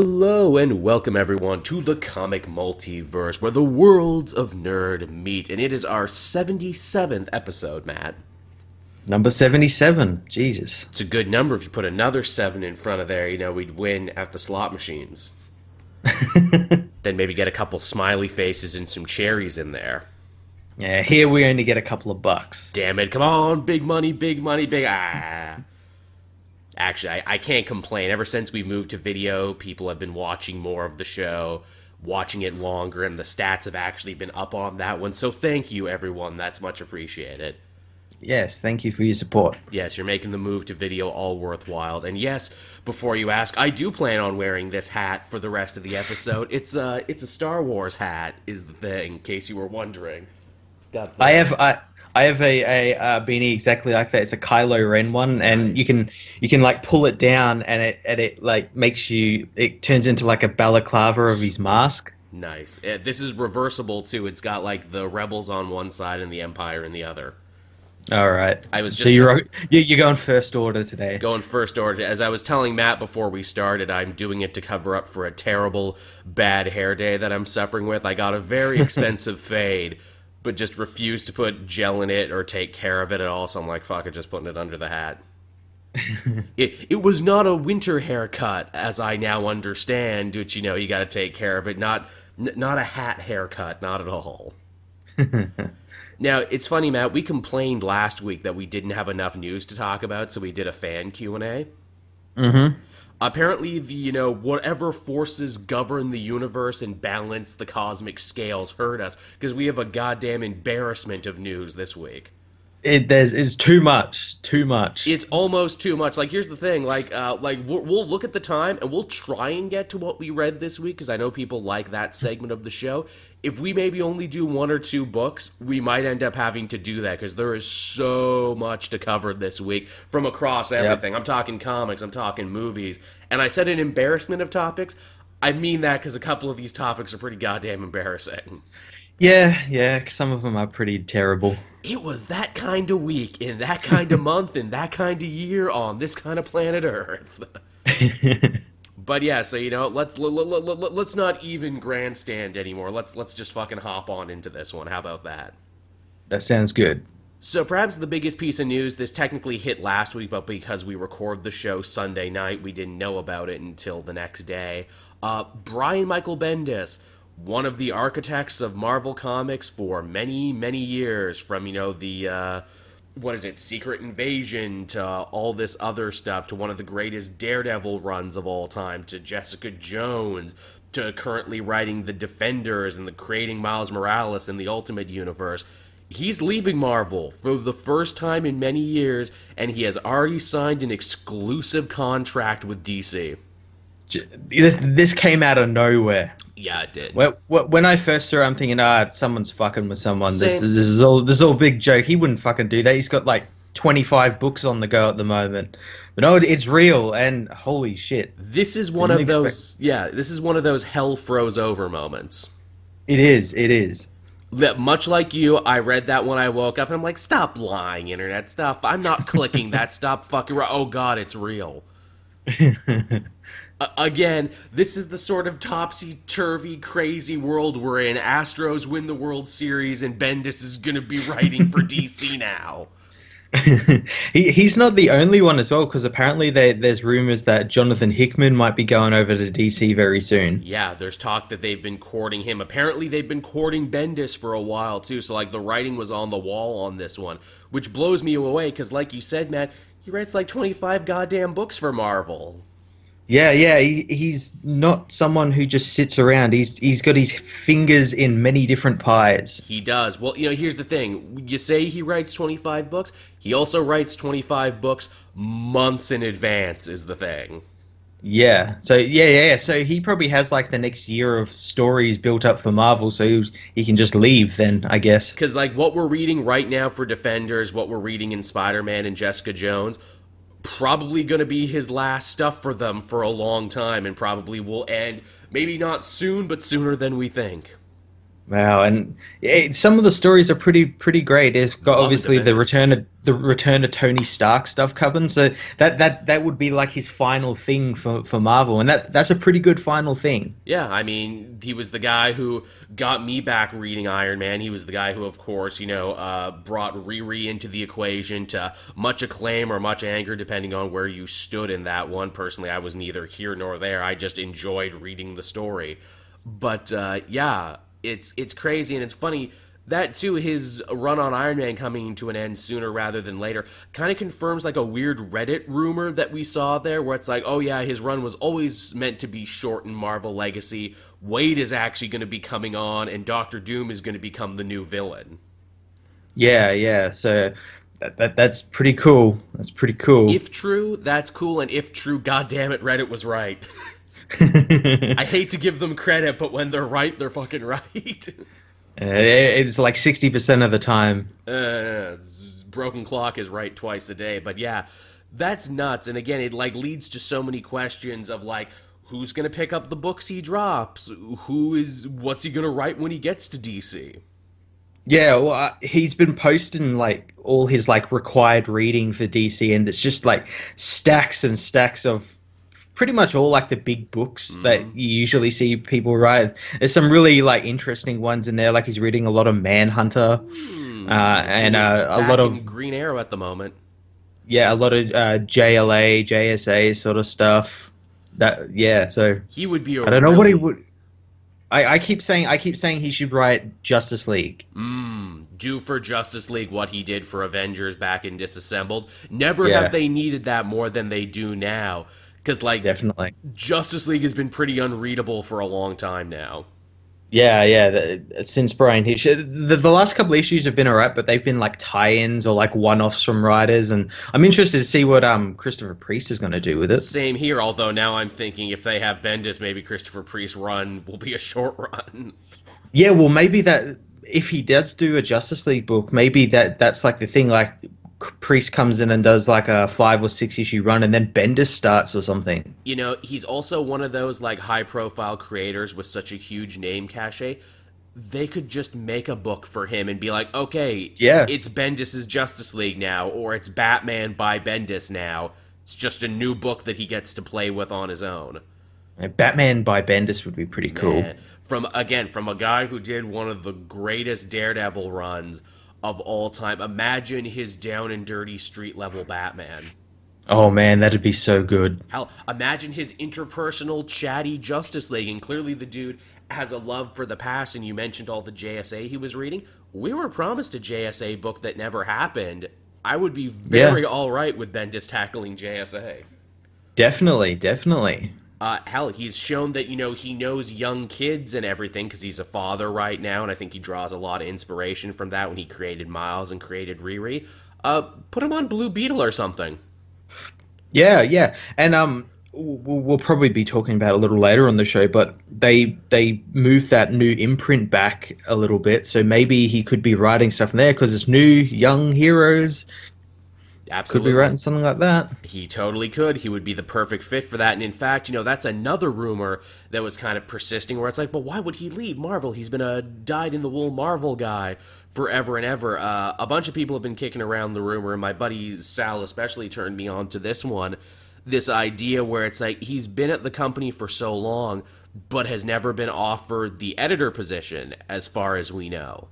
Hello and welcome everyone to the comic multiverse where the worlds of nerd meet and it is our 77th episode, Matt. Number 77. Jesus. It's a good number if you put another 7 in front of there, you know, we'd win at the slot machines. then maybe get a couple smiley faces and some cherries in there. Yeah, here we only get a couple of bucks. Damn it, come on, big money, big money, big ah. Actually, I, I can't complain. Ever since we moved to video, people have been watching more of the show, watching it longer, and the stats have actually been up on that one. So thank you, everyone. That's much appreciated. Yes, thank you for your support. Yes, you're making the move to video all worthwhile. And yes, before you ask, I do plan on wearing this hat for the rest of the episode. It's a it's a Star Wars hat, is the thing. In case you were wondering. I have I I have a, a uh, beanie exactly like that. It's a Kylo Ren one, and Nice. you can you can like pull it down, and it and it like makes you it turns into like a balaclava of his mask. nice. Uh, this is reversible too. It's got like the rebels on one side and the Empire in the other. All right. I was so you're you- you're going first order today. going first order. As I was telling Matt before we started, I'm doing it to cover up for a terrible bad hair day that I'm suffering with. I got a very expensive fade, but just refused to put gel in it or take care of it at all. So I'm like, fuck it, just putting it under the hat. it it was not a winter haircut, as I now understand. Which you know you got to take care of it. Not n- not a hat haircut, not at all. Now it's funny, Matt. We complained last week that we didn't have enough news to talk about, so we did a fan Q and A. Mm-hmm. Apparently, the you know whatever forces govern the universe and balance the cosmic scales hurt us because we have a goddamn embarrassment of news this week. It there's is too much, too much. It's almost too much. Like here's the thing. Like uh, like we'll, we'll look at the time and we'll try and get to what we read this week because I know people like that segment of the show. If we maybe only do one or two books, we might end up having to do that because there is so much to cover this week from across everything. I'm talking comics, I'm talking movies, and I said an embarrassment of topics. I mean that because a couple of these topics are pretty goddamn embarrassing. yeah, yeah. Some of them are pretty terrible. It was that kind of week, in that kind of month, in that kind of year, on this kind of planet Earth. But yeah, so you know, let's let, let, let, let's not even grandstand anymore. Let's let's just fucking hop on into this one. How about that? that sounds good. So perhaps the biggest piece of news this technically hit last week, but because we record the show Sunday night, we didn't know about it until the next day. Uh, Brian Michael Bendis, one of the architects of Marvel Comics for many many years, from you know the. Uh, what is it, Secret Invasion, to all this other stuff, to one of the greatest Daredevil runs of all time, to Jessica Jones, to currently writing The Defenders and the creating Miles Morales in the Ultimate Universe. He's leaving Marvel for the first time in many years, and he has already signed an exclusive contract with DC. This this came out of nowhere. Yeah, it did. When, when I first saw it, I'm thinking, ah, someone's fucking with someone. This, Same. this is all this is all big joke. He wouldn't fucking do that. He's got like 25 books on the go at the moment. But no, it's real, and holy shit, This is one of Didn't those, yeah, this is one of those hell froze over moments. it is, it is. That much like you, I read that when I woke up, and I'm like, "Stop lying, internet stuff! I'm not clicking that. Stop fucking! Oh God, it's real." A- again, this is the sort of topsy turvy, crazy world we're in. Astros win the World Series, and Bendis is going to be writing for DC now. he, he's not the only one as well, because apparently there, there's rumors that Jonathan Hickman might be going over to DC very soon. Yeah, there's talk that they've been courting him. Apparently, they've been courting Bendis for a while too. So, like, the writing was on the wall on this one, which blows me away because, like you said, Matt, he writes like 25 goddamn books for Marvel. Yeah, yeah, he, he's not someone who just sits around. He's he's got his fingers in many different pies. He does. Well, you know, here's the thing. You say he writes 25 books. He also writes 25 books months in advance, is the thing. Yeah. So yeah, yeah. yeah. So he probably has like the next year of stories built up for Marvel, so he, he can just leave then, I guess. Because, like, what we're reading right now for Defenders, what we're reading in Spider Man and Jessica Jones, probably going to be his last stuff for them for a long time and probably will end, maybe not soon, but sooner than we think. Wow, and it, some of the stories are pretty pretty great. It's got obviously the return of the return of Tony Stark stuff coming, so that that that would be like his final thing for for Marvel, and that that's a pretty good final thing. Yeah, I mean, he was the guy who got me back reading Iron Man. He was the guy who, of course, you know, uh, brought Riri into the equation to much acclaim or much anger, depending on where you stood in that one. Personally, I was neither here nor there. I just enjoyed reading the story. But uh, yeah, it's it's crazy and it's funny. That too, his run on Iron Man coming to an end sooner rather than later, kind of confirms like a weird Reddit rumor that we saw there, where it's like, oh yeah, his run was always meant to be short in Marvel Legacy. Waid is actually going to be coming on, and Doctor Doom is going to become the new villain. Yeah, yeah. So that, that that's pretty cool. That's pretty cool. If true, that's cool, and if true, goddamn it, Reddit was right. I hate to give them credit, but when they're right, they're fucking right. Uh, it's like sixty percent of the time. uh, broken clock is right twice a day but yeah that's nuts and again it like leads to so many questions of like who's gonna pick up the books he drops who is what's he gonna write when he gets to dc Yeah, well, uh, he's been posting like all his like required reading for DC, and it's just like stacks and stacks of pretty much all like the big books that you usually see people write. There's some really like interesting ones in there. Like he's reading a lot of Manhunter, uh, and He's uh, a lot of green arrow at the moment yeah, a lot of uh, JLA, JSA sort of stuff. That yeah, so he would be a I don't know what he would. I, I keep saying I keep saying he should write Justice League. Mm, do for Justice League what he did for Avengers back in Disassembled. Never Yeah. have they needed that more than they do now. Because, like, Definitely. Justice League has been pretty unreadable for a long time now. Yeah, yeah. The, since Bryan Hitch, the, the last couple issues have been alright, but they've been like tie-ins or like one-offs from writers, and I'm interested to see what um Christopher Priest is going to do with it. Same here, although now I'm thinking if they have Bendis, maybe Christopher Priest run will be a short run. Yeah, well, maybe that if he does do a Justice League book, maybe that that's like the thing. Like Priest comes in and does like a five or six issue run, and then Bendis starts or something. You know, he's also one of those like high profile creators with such a huge name cachet. They could just make a book for him and be like, okay, Yeah. it's Bendis's Justice League now, or it's Batman by Bendis now. It's just a new book that he gets to play with on his own. Batman by Bendis would be pretty cool. Man, From again, from a guy who did one of the greatest Daredevil runs of all time. Imagine his down and dirty street level Batman. Oh man, that'd be so good. Hell, imagine his interpersonal chatty Justice League, and clearly the dude has a love for the past. And you mentioned all the JSA he was reading. We were promised a JSA book that never happened. I would be very all right with Bendis tackling JSA. Definitely, definitely. Uh, hell, he's shown that you know he knows young kids and everything because he's a father right now, and I think he draws a lot of inspiration from that when he created Miles and created Riri. Uh, put him on Blue Beetle or something. Yeah, yeah, and um, we'll, probably be talking about a little later on the show, but they they moved that new imprint back a little bit, so maybe he could be writing stuff in there because it's new young heroes. Could Absolutely, be writing something like that. He totally could. He would be the perfect fit for that. And in fact, you know, that's another rumor that was kind of persisting where it's like, but why would he leave Marvel? He's been a dyed in the wool Marvel guy forever and ever. Uh, a bunch of people have been kicking around the rumor, and my buddy Sal especially turned me on to this one. This idea where it's like he's been at the company for so long, but has never been offered the editor position, as far as we know.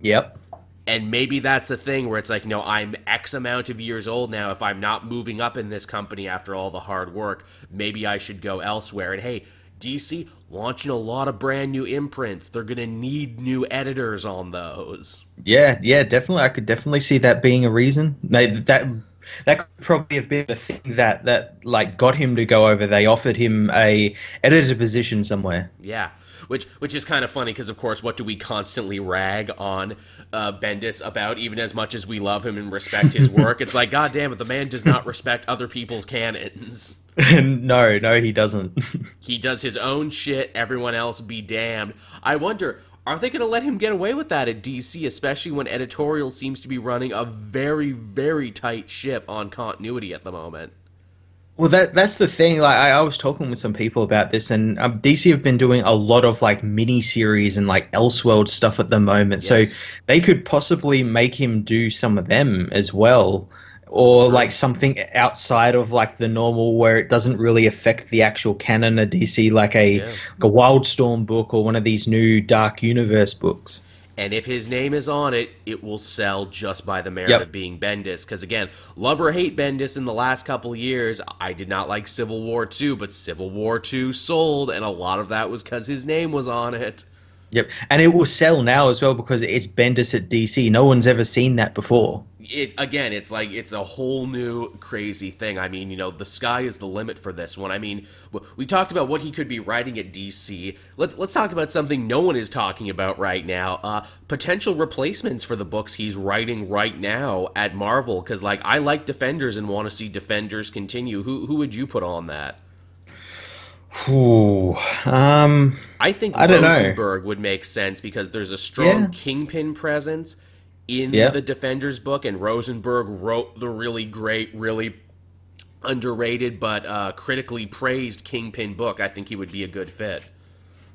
Yep. And maybe that's a thing where it's like, you know, I'm X amount of years old now. If I'm not moving up in this company after all the hard work, maybe I should go elsewhere. And hey, DC launching a lot of brand new imprints. They're going to need new editors on those. Yeah, yeah, definitely. I could definitely see that being a reason. That that could probably have been the thing that that like got him to go over. They offered him a editor position somewhere. Yeah. Which, which is kind of funny because, of course, what do we constantly rag on uh, Bendis about? Even as much as we love him and respect his work, it's like, God damn it, the man does not respect other people's canons. no, no, he doesn't. He does his own shit, everyone else be damned. I wonder, are they going to let him get away with that at DC, especially when editorial seems to be running a very, very tight ship on continuity at the moment? Well, that that's the thing. Like, I, I was talking with some people about this, and um, DC have been doing a lot of like mini series and like Elseworld stuff at the moment. Yes. So they could possibly make him do some of them as well, or True. like something outside of like the normal, where it doesn't really affect the actual canon of DC, like a Yeah. like a Wildstorm book or one of these new Dark Universe books. And if his name is on it, it will sell just by the merit Yep. of being Bendis. Because again, love or hate Bendis in the last couple of years, I did not like Civil War 2, but Civil War 2 sold, and a lot of that was because his name was on it. Yep, and it will sell now as well because it's Bendis at DC. No one's ever seen that before. It again, it's like it's a whole new crazy thing. I mean, you know, the sky is the limit for this one. I mean, we talked about what he could be writing at DC. Let's let's talk about something no one is talking about right now. Uh, potential replacements for the books he's writing right now at Marvel. Because like, I like Defenders and want to see Defenders continue. Who who would you put on that? Ooh, um, I think I don't know. Rosenberg would make sense because there's a strong Yeah. Kingpin presence in Yeah. the Defenders book, and Rosenberg wrote the really great, really underrated but uh, critically praised Kingpin book. I think he would be a good fit.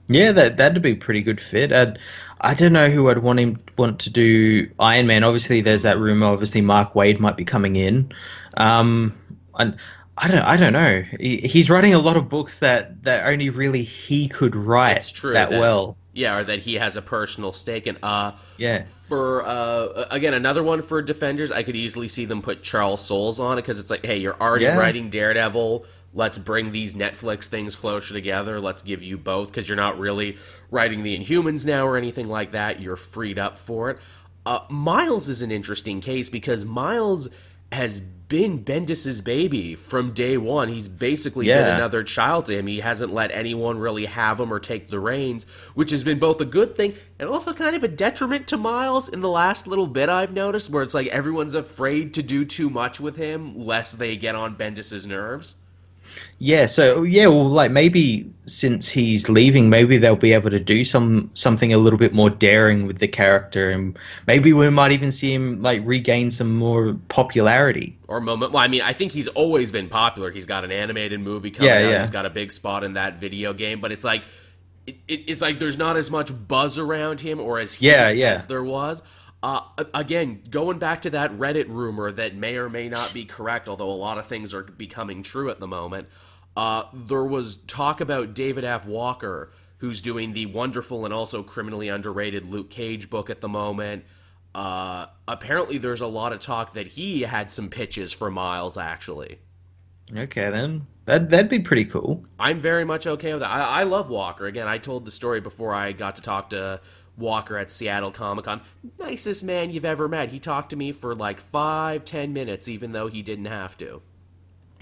yeah, that that'd be a pretty good fit. I'd, I don't know who I'd want him want to do Iron Man. Obviously, there's that rumor. Obviously, Mark Waid might be coming in. Um, and I don't, I don't know. He, he's writing a lot of books that that only really he could write true that, that- well. Yeah, or that he has a personal stake in. Uh, Yeah, for uh, again another one for Defenders, I could easily see them put Charles Soules on it because it's like, hey, you're already Yeah. writing Daredevil. Let's bring these Netflix things closer together. Let's give you both because you're not really writing the Inhumans now or anything like that. You're freed up for it. Uh, Miles is an interesting case because Miles has been Bendis's baby from day one. He's basically been another child to him. He hasn't let anyone really have him or take the reins, which has been both a good thing and also kind of a detriment to Miles in the last little bit I've noticed, where it's like everyone's afraid to do too much with him lest they get on Bendis's nerves. Yeah, so yeah, well, like maybe since he's leaving, maybe they'll be able to do some something a little bit more daring with the character, and maybe we might even see him like regain some more popularity. Or moment. Well, I mean, I think he's always been popular. He's got an animated movie coming Yeah, out. yeah. He's got a big spot in that video game, but it's like it, it, it's like there's not as much buzz around him or as Yeah, yeah. as there was. Uh, again, going back to that Reddit rumor that may or may not be correct, although a lot of things are becoming true at the moment. Uh, there was talk about David F. Walker, who's doing the wonderful and also criminally underrated Luke Cage book at the moment. Uh, apparently, there's a lot of talk that he had some pitches for Miles. Actually, Okay, then that that'd be pretty cool. I'm very much okay with that. I, I love Walker. Again, I told the story before I got to talk to Walker at Seattle Comic Con. Nicest man you've ever met. He talked to me for like five, ten minutes, even though he didn't have to.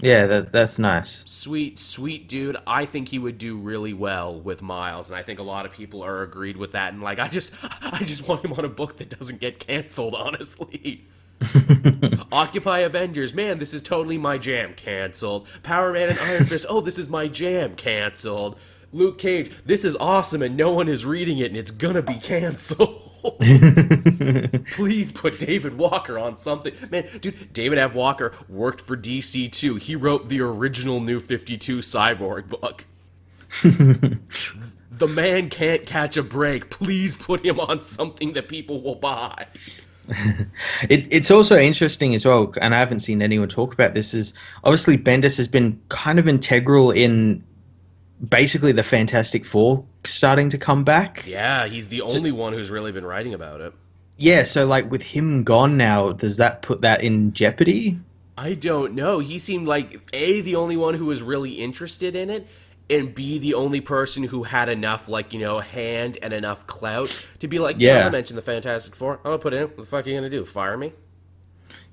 Yeah, that that's nice. Sweet, sweet dude. I think he would do really well with Miles, and I think a lot of people are agreed with that. And like, I just, I just want him on a book that doesn't get canceled. Honestly. Occupy Avengers, man, this is totally my jam. Canceled. Power Man and Iron Fist, oh, this is my jam. Canceled. Luke Cage, this is awesome, and no one is reading it, and it's gonna be canceled. Please put David Walker on something. Man, dude, David F. Walker worked for DC too. He wrote the original New 52 Cyborg book. the man can't catch a break. Please put him on something that people will buy. It, it's also interesting as well, and I haven't seen anyone talk about this. Is obviously Bendis has been kind of integral in basically the Fantastic Four starting to come back. Yeah, he's the only one who's really been writing about it. Yeah, so like with him gone now, does that put that in jeopardy? I don't know. He seemed like A, the only one who was really interested in it, and B, the only person who had enough, like, you know, hand and enough clout to be like, yeah, Yeah. I mentioned the Fantastic Four. I'm gonna put it in. What the fuck are you gonna do? Fire me?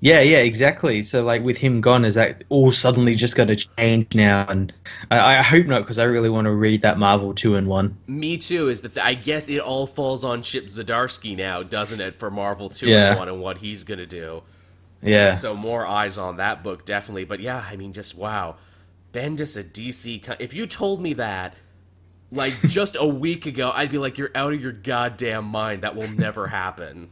Yeah, yeah, exactly. So like with him gone, is that all suddenly just going to change now? And I, I hope not, because I really want to read that Marvel two in one. Me too. Is that I guess it all falls on Chip Zdarsky now, doesn't it, for Marvel two Yeah. and one and what he's gonna do. Yeah, So more eyes on that book, definitely. But yeah, I mean, just wow, Bendis a DC. If you told me that Like just a week ago, I'd be like, "You're out of your goddamn mind. That will never happen."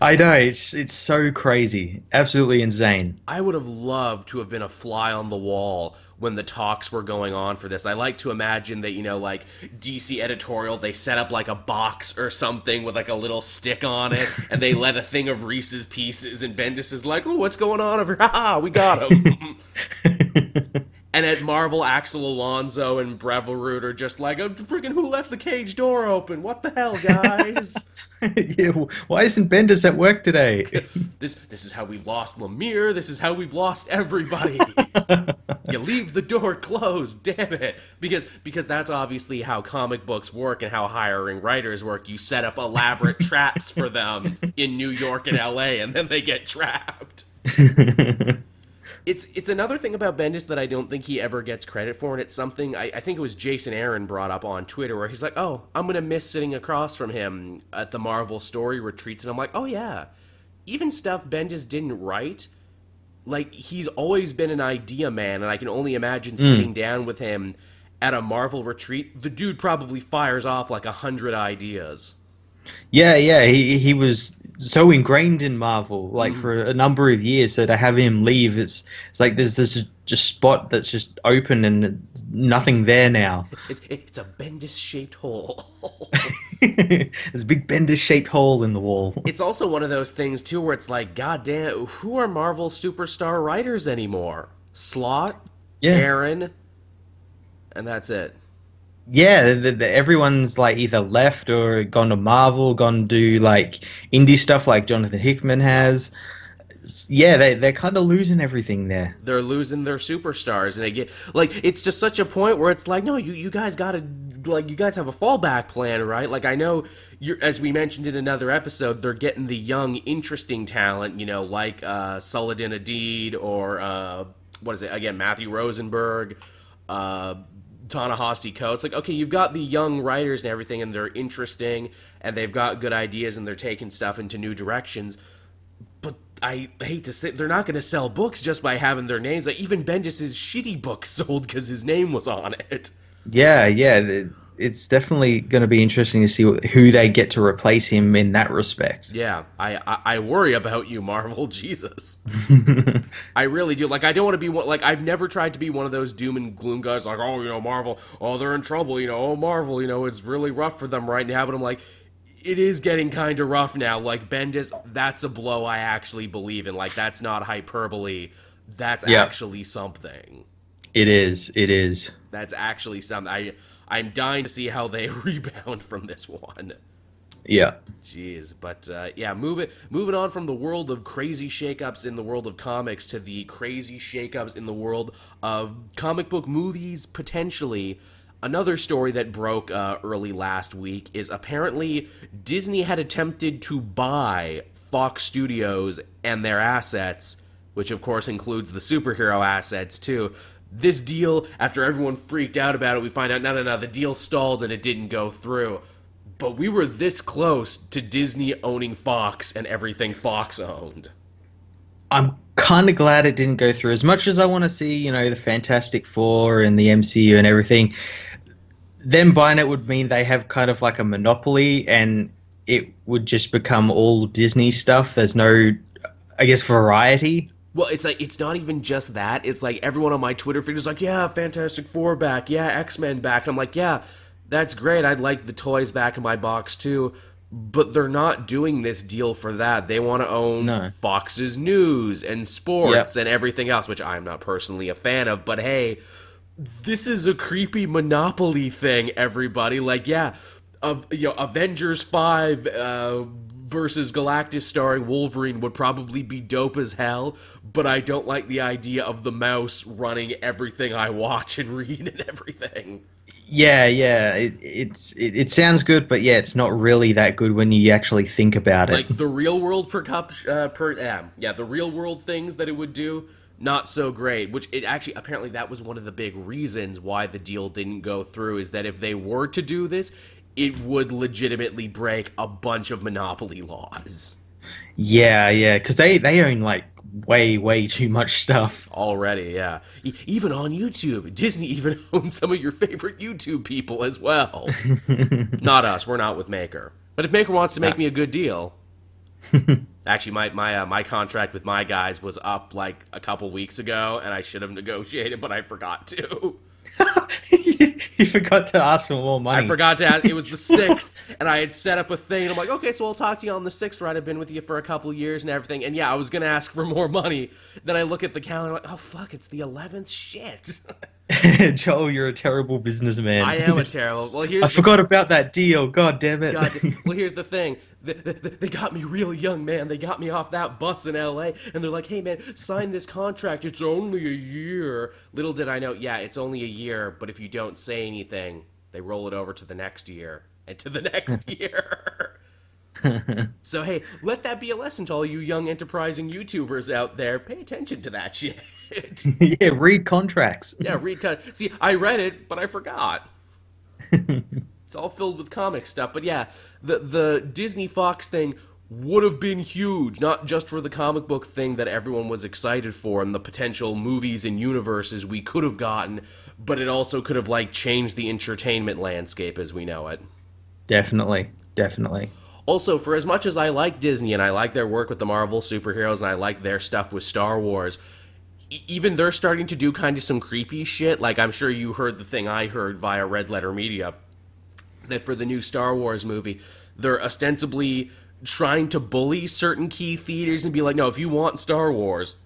I know it's it's so crazy, absolutely insane. I would have loved to have been a fly on the wall when the talks were going on for this. I like to imagine that you know, like DC editorial, they set up like a box or something with like a little stick on it, and they let a thing of Reese's Pieces, and Bendis is like, "Oh, what's going on over? Ha! we got him." And at Marvel, Axel Alonso and Brevoort are just like, oh, freaking who left the cage door open? What the hell, guys? yeah, why isn't Bendis at work today? this this is how we lost Lemire. This is how we've lost everybody. you leave the door closed, damn it. Because because that's obviously how comic books work and how hiring writers work. You set up elaborate traps for them in New York and LA, and then they get trapped it's it's another thing about Bendis that I don't think he ever gets credit for, and it's something I, I, think it was Jason Aaron brought up on Twitter where he's like, "Oh, I'm gonna miss sitting across from him at the Marvel story retreats," and I'm like, "Oh yeah, even stuff Bendis didn't write, like he's always been an idea man, and I can only imagine mm. sitting down with him at a Marvel retreat. The dude probably fires off like a hundred ideas." Yeah, yeah, he he was so ingrained in Marvel, like mm. for a number of years. So to have him leave, it's it's like there's this just spot that's just open and nothing there now. It's it's a Bendis shaped hole. there's a big Bendis shaped hole in the wall. It's also one of those things too, where it's like, God damn, who are Marvel superstar writers anymore? Slott, yeah. Aaron, and that's it yeah, the, the, everyone's like either left or gone to Marvel, gone to like indie stuff like Jonathan Hickman has. Yeah, they they're kind of losing everything there. They're losing their superstars, and they get like it's just such a point where it's like, no, you you guys got to like you guys have a fallback plan, right? Like I know you're as we mentioned in another episode, they're getting the young, interesting talent, you know, like uh, Saladin Ahmed or uh, what is it again, Matthew Rosenberg. Uh, Ta-Nehisi Coates. It's like, okay, you've got the young writers and everything, and they're interesting, and they've got good ideas, and they're taking stuff into new directions. But I hate to say, they're not going to sell books just by having their names. Like even Bendis' shitty book sold because his name was on it. Yeah, yeah it's definitely going to be interesting to see who they get to replace him in that respect. Yeah, I I, I worry about you, Marvel. Jesus, I really do. Like, I don't want to be one. Like, I've never tried to be one of those doom and gloom guys. Like, oh, you know, Marvel. Oh, they're in trouble. You know, oh, Marvel. You know, it's really rough for them right now. But I'm like, it is getting kind of rough now. Like Bendis, that's a blow I actually believe in. Like, that's not hyperbole. That's yeah. actually something. It is. It is. That's actually something. I I'm dying to see how they rebound from this one. Yeah. Jeez, but uh, yeah, move it, moving on from the world of crazy shakeups in the world of comics to the crazy shakeups in the world of comic book movies, potentially. Another story that broke uh, early last week is apparently Disney had attempted to buy Fox Studios and their assets, which of course includes the superhero assets too this deal, after everyone freaked out about it, we find out no, no, no, the deal stalled and it didn't go through. But we were this close to Disney owning Fox and everything Fox owned. I'm kind of glad it didn't go through. As much as I want to see, you know, the Fantastic Four and the MCU and everything, them buying it would mean they have kind of like a monopoly and it would just become all Disney stuff. There's no, I guess, variety well, it's like it's not even just that. It's like everyone on my Twitter feed is like, "Yeah, Fantastic Four back. Yeah, X Men back." And I'm like, "Yeah, that's great. I'd like the toys back in my box too." But they're not doing this deal for that. They want to own no. Fox's news and sports yep. and everything else, which I'm not personally a fan of. But hey, this is a creepy monopoly thing. Everybody, like, yeah, of you know, Avengers Five. Uh, versus Galactus starring Wolverine would probably be dope as hell, but I don't like the idea of the mouse running everything I watch and read and everything. Yeah, yeah, it, it's it, it, sounds good, but yeah, it's not really that good when you actually think about it. Like the real world for cup, uh, per, yeah, yeah, the real world things that it would do, not so great. Which it actually apparently that was one of the big reasons why the deal didn't go through. Is that if they were to do this, it would legitimately break a bunch of monopoly laws. Yeah, yeah, because they they own like way, way too much stuff. Already, yeah. E- even on YouTube. Disney even owns some of your favorite YouTube people as well. not us. We're not with Maker. But if Maker wants to make me a good deal. Actually, my my uh, my contract with my guys was up like a couple weeks ago, and I should have negotiated, but I forgot to. you forgot to ask for more money. I forgot to ask. It was the sixth, and I had set up a thing. I'm like, okay, so I'll talk to you on the sixth. Right, I've been with you for a couple years and everything. And yeah, I was gonna ask for more money. Then I look at the calendar, like, oh fuck, it's the eleventh. Shit. Joel, you're a terrible businessman. I am a terrible. Well, here's I forgot about that deal. God damn it. God, well, here's the thing. They, they, they, got me real young, man. They got me off that bus in L.A. and they're like, "Hey, man, sign this contract. It's only a year." Little did I know, yeah, it's only a year. But if you don't say anything, they roll it over to the next year and to the next year. so hey, let that be a lesson to all you young enterprising YouTubers out there. Pay attention to that shit. yeah, read contracts. yeah, read con- See, I read it, but I forgot. It's all filled with comic stuff, but yeah, the the Disney Fox thing would have been huge, not just for the comic book thing that everyone was excited for and the potential movies and universes we could have gotten, but it also could have like changed the entertainment landscape as we know it. Definitely, definitely. Also, for as much as I like Disney and I like their work with the Marvel superheroes and I like their stuff with Star Wars, even they're starting to do kind of some creepy shit. Like I'm sure you heard the thing I heard via Red Letter Media that for the new Star Wars movie, they're ostensibly trying to bully certain key theaters and be like, no, if you want Star Wars,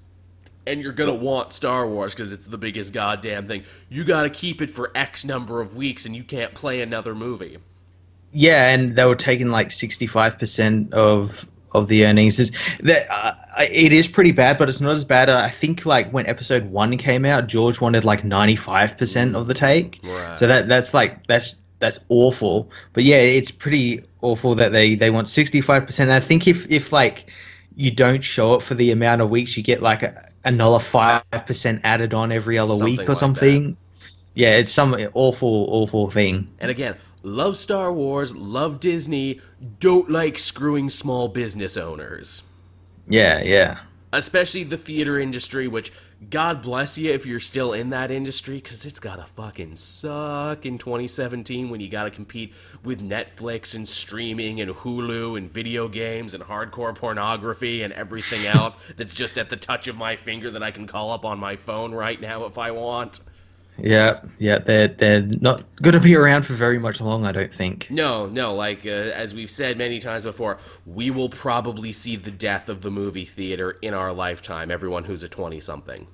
and you're gonna want Star Wars because it's the biggest goddamn thing, you gotta keep it for X number of weeks and you can't play another movie. Yeah, and they were taking like sixty five percent of of the earnings. That uh, it is pretty bad, but it's not as bad. I think like when episode one came out, George wanted like ninety five percent of the take. Right. So that that's like that's that's awful. But yeah, it's pretty awful that they they want sixty five percent. I think if if like you don't show it for the amount of weeks, you get like a, another five percent added on every other Something week or like something. Yeah, it's some awful awful thing. And again, love Star Wars, love Disney, don't like screwing small business owners. Yeah, yeah. Especially the theater industry, which God bless you if you're still in that industry, because it's gotta fucking suck in 2017 when you gotta compete with Netflix and streaming and Hulu and video games and hardcore pornography and everything else that's just at the touch of my finger that I can call up on my phone right now if I want. Yeah, yeah, they're they're not going to be around for very much long, I don't think. No, no, like uh, as we've said many times before, we will probably see the death of the movie theater in our lifetime. Everyone who's a twenty-something.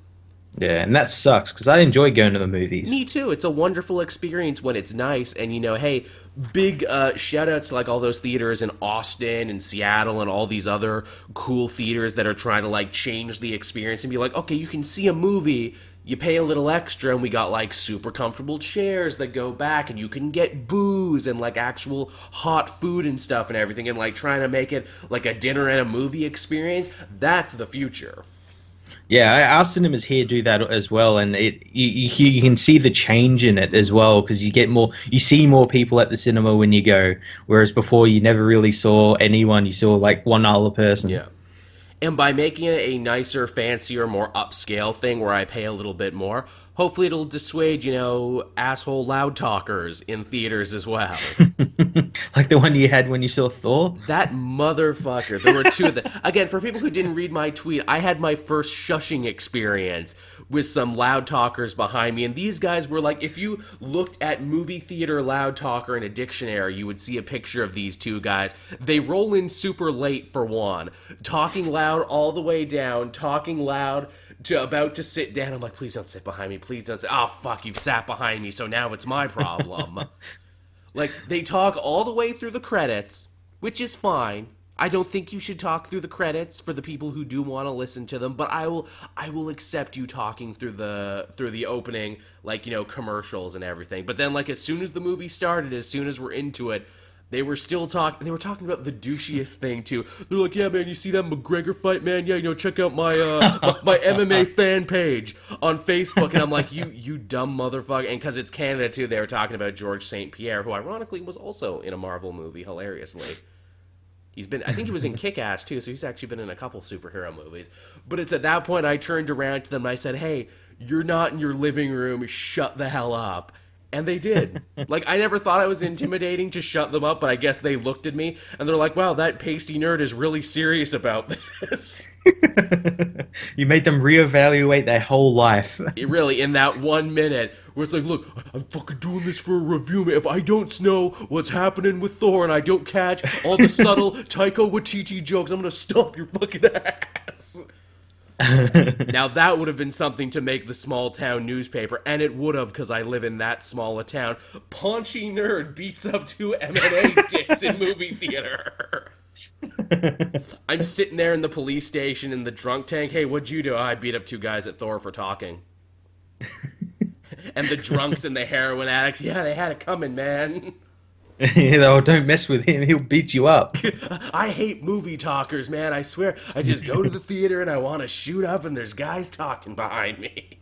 Yeah, and that sucks because I enjoy going to the movies. Me too. It's a wonderful experience when it's nice, and you know, hey, big uh, shout outs to like all those theaters in Austin and Seattle and all these other cool theaters that are trying to like change the experience and be like, okay, you can see a movie you pay a little extra and we got like super comfortable chairs that go back and you can get booze and like actual hot food and stuff and everything and like trying to make it like a dinner and a movie experience that's the future Yeah, our cinemas here do that as well, and it you, you, you can see the change in it as well because you get more, you see more people at the cinema when you go, whereas before you never really saw anyone. You saw like one other person. yeah and by making it a nicer fancier more upscale thing where i pay a little bit more hopefully it'll dissuade you know asshole loud talkers in theaters as well like the one you had when you saw Thor. That motherfucker. There were two of them. Again, for people who didn't read my tweet, I had my first shushing experience with some loud talkers behind me. And these guys were like, if you looked at movie theater loud talker in a dictionary, you would see a picture of these two guys. They roll in super late for one, talking loud all the way down, talking loud. To about to sit down, I'm like, please don't sit behind me. Please don't sit. Oh fuck, you've sat behind me, so now it's my problem. Like they talk all the way through the credits, which is fine. I don't think you should talk through the credits for the people who do want to listen to them, but I will I will accept you talking through the through the opening like, you know, commercials and everything. But then like as soon as the movie started, as soon as we're into it, they were still talking. They were talking about the douchiest thing too. They're like, "Yeah, man, you see that McGregor fight, man? Yeah, you know, check out my uh, my, my MMA fan page on Facebook." And I'm like, "You you dumb motherfucker!" And because it's Canada too, they were talking about George St. Pierre, who ironically was also in a Marvel movie, hilariously. He's been, I think he was in Kick Ass too, so he's actually been in a couple superhero movies. But it's at that point I turned around to them and I said, hey, you're not in your living room, shut the hell up. And they did. like, I never thought I was intimidating to shut them up, but I guess they looked at me and they're like, wow, that pasty nerd is really serious about this. you made them reevaluate their whole life. It really, in that one minute, where it's like, look, I'm fucking doing this for a review, man. If I don't know what's happening with Thor and I don't catch all the subtle Taika Waititi jokes, I'm gonna stomp your fucking ass. now that would have been something to make the small town newspaper, and it would have because I live in that small a town. Paunchy nerd beats up two MMA dicks in movie theater. I'm sitting there in the police station in the drunk tank. Hey, what'd you do? Oh, I beat up two guys at Thor for talking. and the drunks and the heroin addicts, yeah, they had it coming, man. you know, don't mess with him. He'll beat you up. I hate movie talkers, man. I swear. I just go to the theater and I want to shoot up, and there's guys talking behind me.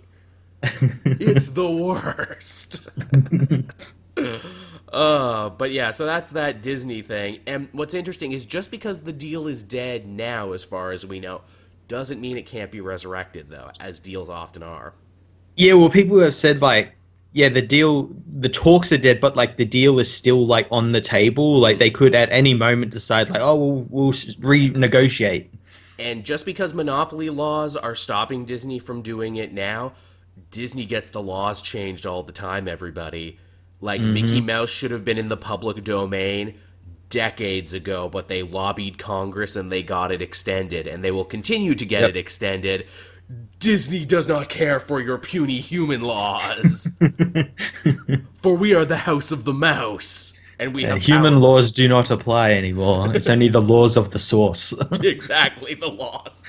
it's the worst. uh, but yeah, so that's that Disney thing. And what's interesting is just because the deal is dead now, as far as we know, doesn't mean it can't be resurrected, though, as deals often are. Yeah, well, people have said, like, yeah, the deal, the talks are dead, but like the deal is still like on the table. Like they could at any moment decide, like, oh, we'll, we'll renegotiate. And just because monopoly laws are stopping Disney from doing it now, Disney gets the laws changed all the time. Everybody, like mm-hmm. Mickey Mouse should have been in the public domain decades ago, but they lobbied Congress and they got it extended, and they will continue to get yep. it extended Disney does not care for your puny human laws. for we are the house of the mouse. And we have human laws do not apply anymore. It's only the laws of the source. exactly, the laws.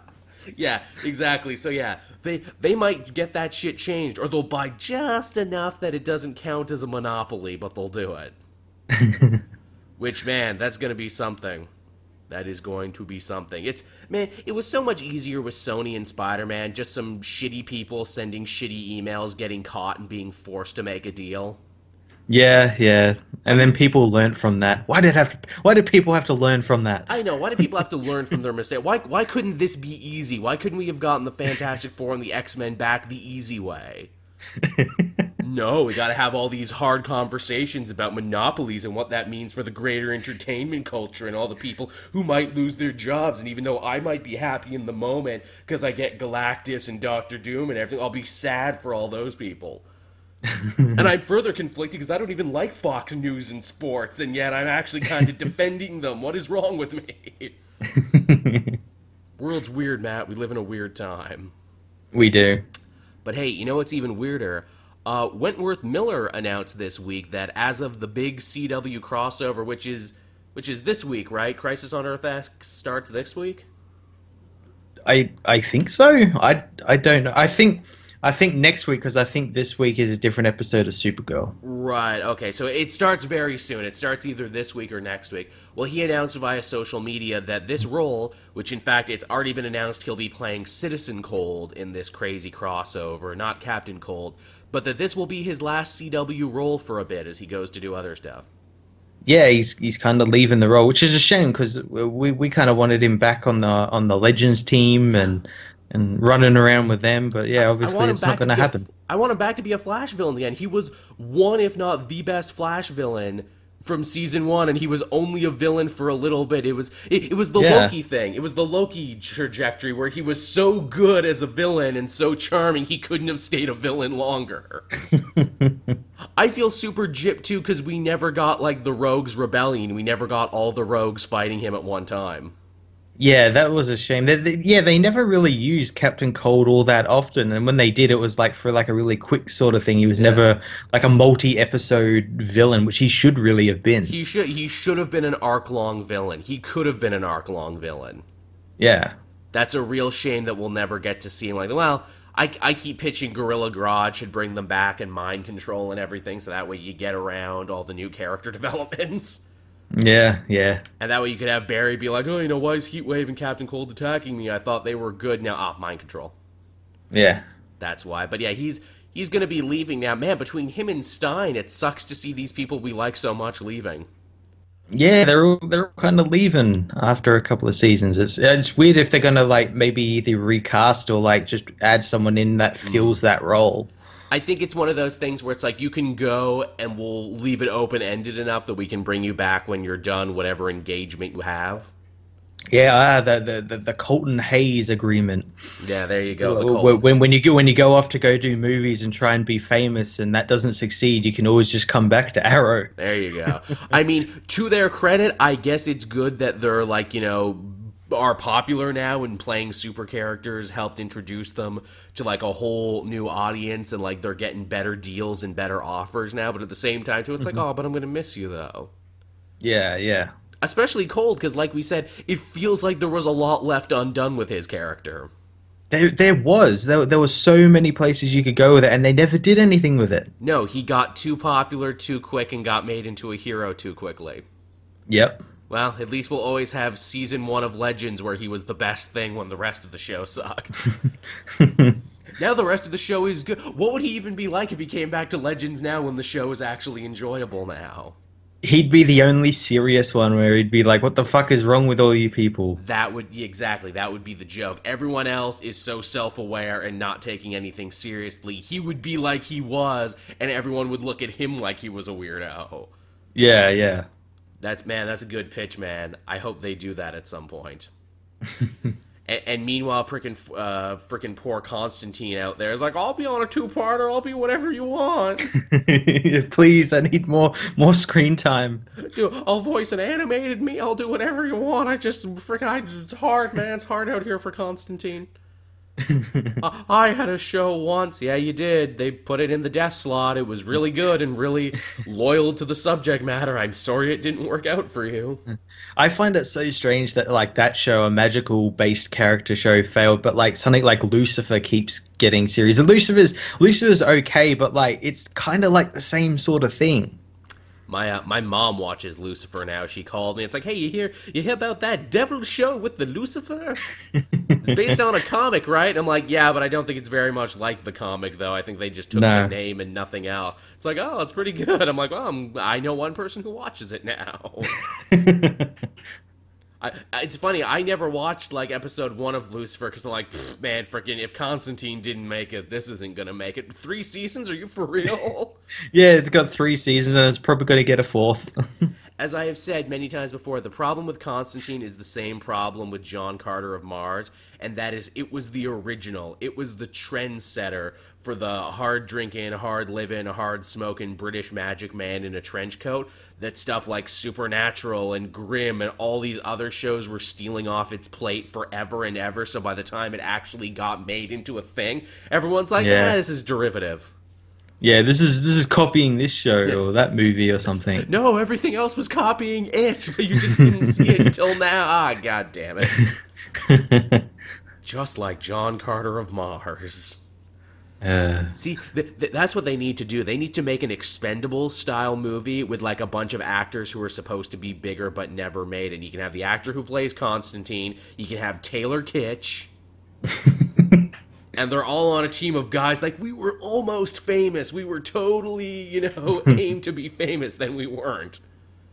yeah, exactly. So yeah, they they might get that shit changed, or they'll buy just enough that it doesn't count as a monopoly, but they'll do it. Which man, that's gonna be something. That is going to be something. It's man, it was so much easier with Sony and Spider-Man, just some shitty people sending shitty emails, getting caught and being forced to make a deal. Yeah, yeah. And then people learned from that. Why did have to, why did people have to learn from that? I know. Why did people have to learn from their mistake? Why why couldn't this be easy? Why couldn't we have gotten the Fantastic Four and the X-Men back the easy way? no, we got to have all these hard conversations about monopolies and what that means for the greater entertainment culture and all the people who might lose their jobs. And even though I might be happy in the moment because I get Galactus and Doctor Doom and everything, I'll be sad for all those people. and I'm further conflicted because I don't even like Fox News and sports, and yet I'm actually kind of defending them. What is wrong with me? World's weird, Matt. We live in a weird time. We do. But hey, you know what's even weirder? Uh, Wentworth Miller announced this week that as of the big CW crossover, which is which is this week, right? Crisis on Earth X starts this week. I I think so. I I don't know. I think I think next week because I think this week is a different episode of Supergirl. Right. Okay. So it starts very soon. It starts either this week or next week. Well, he announced via social media that this role, which in fact it's already been announced he'll be playing Citizen Cold in this crazy crossover, not Captain Cold, but that this will be his last CW role for a bit as he goes to do other stuff. Yeah, he's he's kind of leaving the role, which is a shame because we, we kind of wanted him back on the on the Legends team and and running around with them. But yeah, obviously it's not going to happen. I want him back to be a Flash villain again. He was one, if not the best Flash villain from season one, and he was only a villain for a little bit. It was it, it was the yeah. Loki thing. It was the Loki trajectory where he was so good as a villain and so charming he couldn't have stayed a villain longer. I feel super gypped too because we never got like the Rogues Rebellion. We never got all the Rogues fighting him at one time. Yeah, that was a shame. They, they, yeah, they never really used Captain Cold all that often, and when they did, it was like for like a really quick sort of thing. He was yeah. never like a multi-episode villain, which he should really have been. He should he should have been an arc-long villain. He could have been an arc-long villain. Yeah, that's a real shame that we'll never get to see him. Like, well, I, I keep pitching Gorilla Grodd should bring them back and mind control and everything, so that way you get around all the new character developments. Yeah, yeah. And that way you could have Barry be like, oh, you know, why is Heatwave and Captain Cold attacking me? I thought they were good. Now, ah, mind control. Yeah. That's why. But yeah, he's he's going to be leaving now. Man, between him and Stein, it sucks to see these people we like so much leaving. Yeah, they're all, they're all kind of leaving after a couple of seasons. It's it's weird if they're gonna like maybe either recast or like just add someone in that fills that role. I think it's one of those things where it's like you can go and we'll leave it open ended enough that we can bring you back when you're done, whatever engagement you have. Yeah, ah, the, the the the Colton Haynes agreement. Yeah, there you go. when when you go when you go off to go do movies and try and be famous and that doesn't succeed, you can always just come back to Arrow. There you go. I mean, to their credit, I guess it's good that they're like, you know, are popular now and playing super characters helped introduce them to like a whole new audience and like they're getting better deals and better offers now. But at the same time, too, it's like, mm-hmm. oh, but I'm going to miss you though. Yeah, yeah. Especially Cold, because like we said, it feels like there was a lot left undone with his character. There, there was there, there were so many places you could go with it, and they never did anything with it. No, he got too popular too quick and got made into a hero too quickly. Yep. Well, at least we'll always have season one of Legends where he was the best thing when the rest of the show sucked. now the rest of the show is good. What would he even be like if he came back to Legends now when the show is actually enjoyable now? He'd be the only serious one where he'd be like, "What the fuck is wrong with all you people?" That would yeah, exactly that would be the joke. Everyone else is so self-aware and not taking anything seriously. He would be like he was, and everyone would look at him like he was a weirdo. Yeah, yeah. That's man, that's a good pitch, man. I hope they do that at some point. and, and meanwhile, frickin' uh, frickin' poor Constantine out there is like, "I'll be on a two-parter. I'll be whatever you want. Please, I need more more screen time. do I'll voice an animated me. I'll do whatever you want. I just frickin' I, it's hard, man. It's hard out here for Constantine." I, I had a show once. Yeah, you did. They put it in the death slot. It was really good and really loyal to the subject matter. I'm sorry it didn't work out for you. I find it so strange that like that show, a magical based character show, failed, but like something like Lucifer keeps getting series. And Lucifer's Lucifer's okay, but like it's kind of like the same sort of thing. My uh, my mom watches Lucifer now. She called me. It's like, hey, you hear you hear about that devil show with the Lucifer? it's based on a comic, right? I'm like, yeah, but I don't think it's very much like the comic, though. I think they just took No. the name and nothing else. It's like, oh, it's pretty good. I'm like, well, I'm, I know one person who watches it now. I, it's funny. I never watched like episode one of Lucifer because I'm like, man, freaking if Constantine didn't make it, this isn't gonna make it. Three seasons? Are you for real? yeah, it's got three seasons and it's probably to get a fourth. As I have said many times before, the problem with Constantine is the same problem with John Carter of Mars, and that is it was the original. It was the trendsetter for the hard drinking, hard living, hard smoking British magic man in a trench coat. That stuff like Supernatural and Grimm and all these other shows were stealing off its plate forever and ever. So by the time it actually got made into a thing, everyone's like, Yeah. "Yeah, this is derivative." Yeah, this is this is copying this show or that movie or something. No, everything else was copying it, but you just didn't see it until now. Ah, god damn it. Just like John Carter of Mars. Uh, See, th- th- that's what they need to do. They need to make an expendable style movie with like a bunch of actors who are supposed to be bigger but never made. And you can have the actor who plays Constantine, you can have Taylor Kitsch. and they're all on a team of guys like we were almost famous. We were totally, you know, aimed to be famous, then we weren't.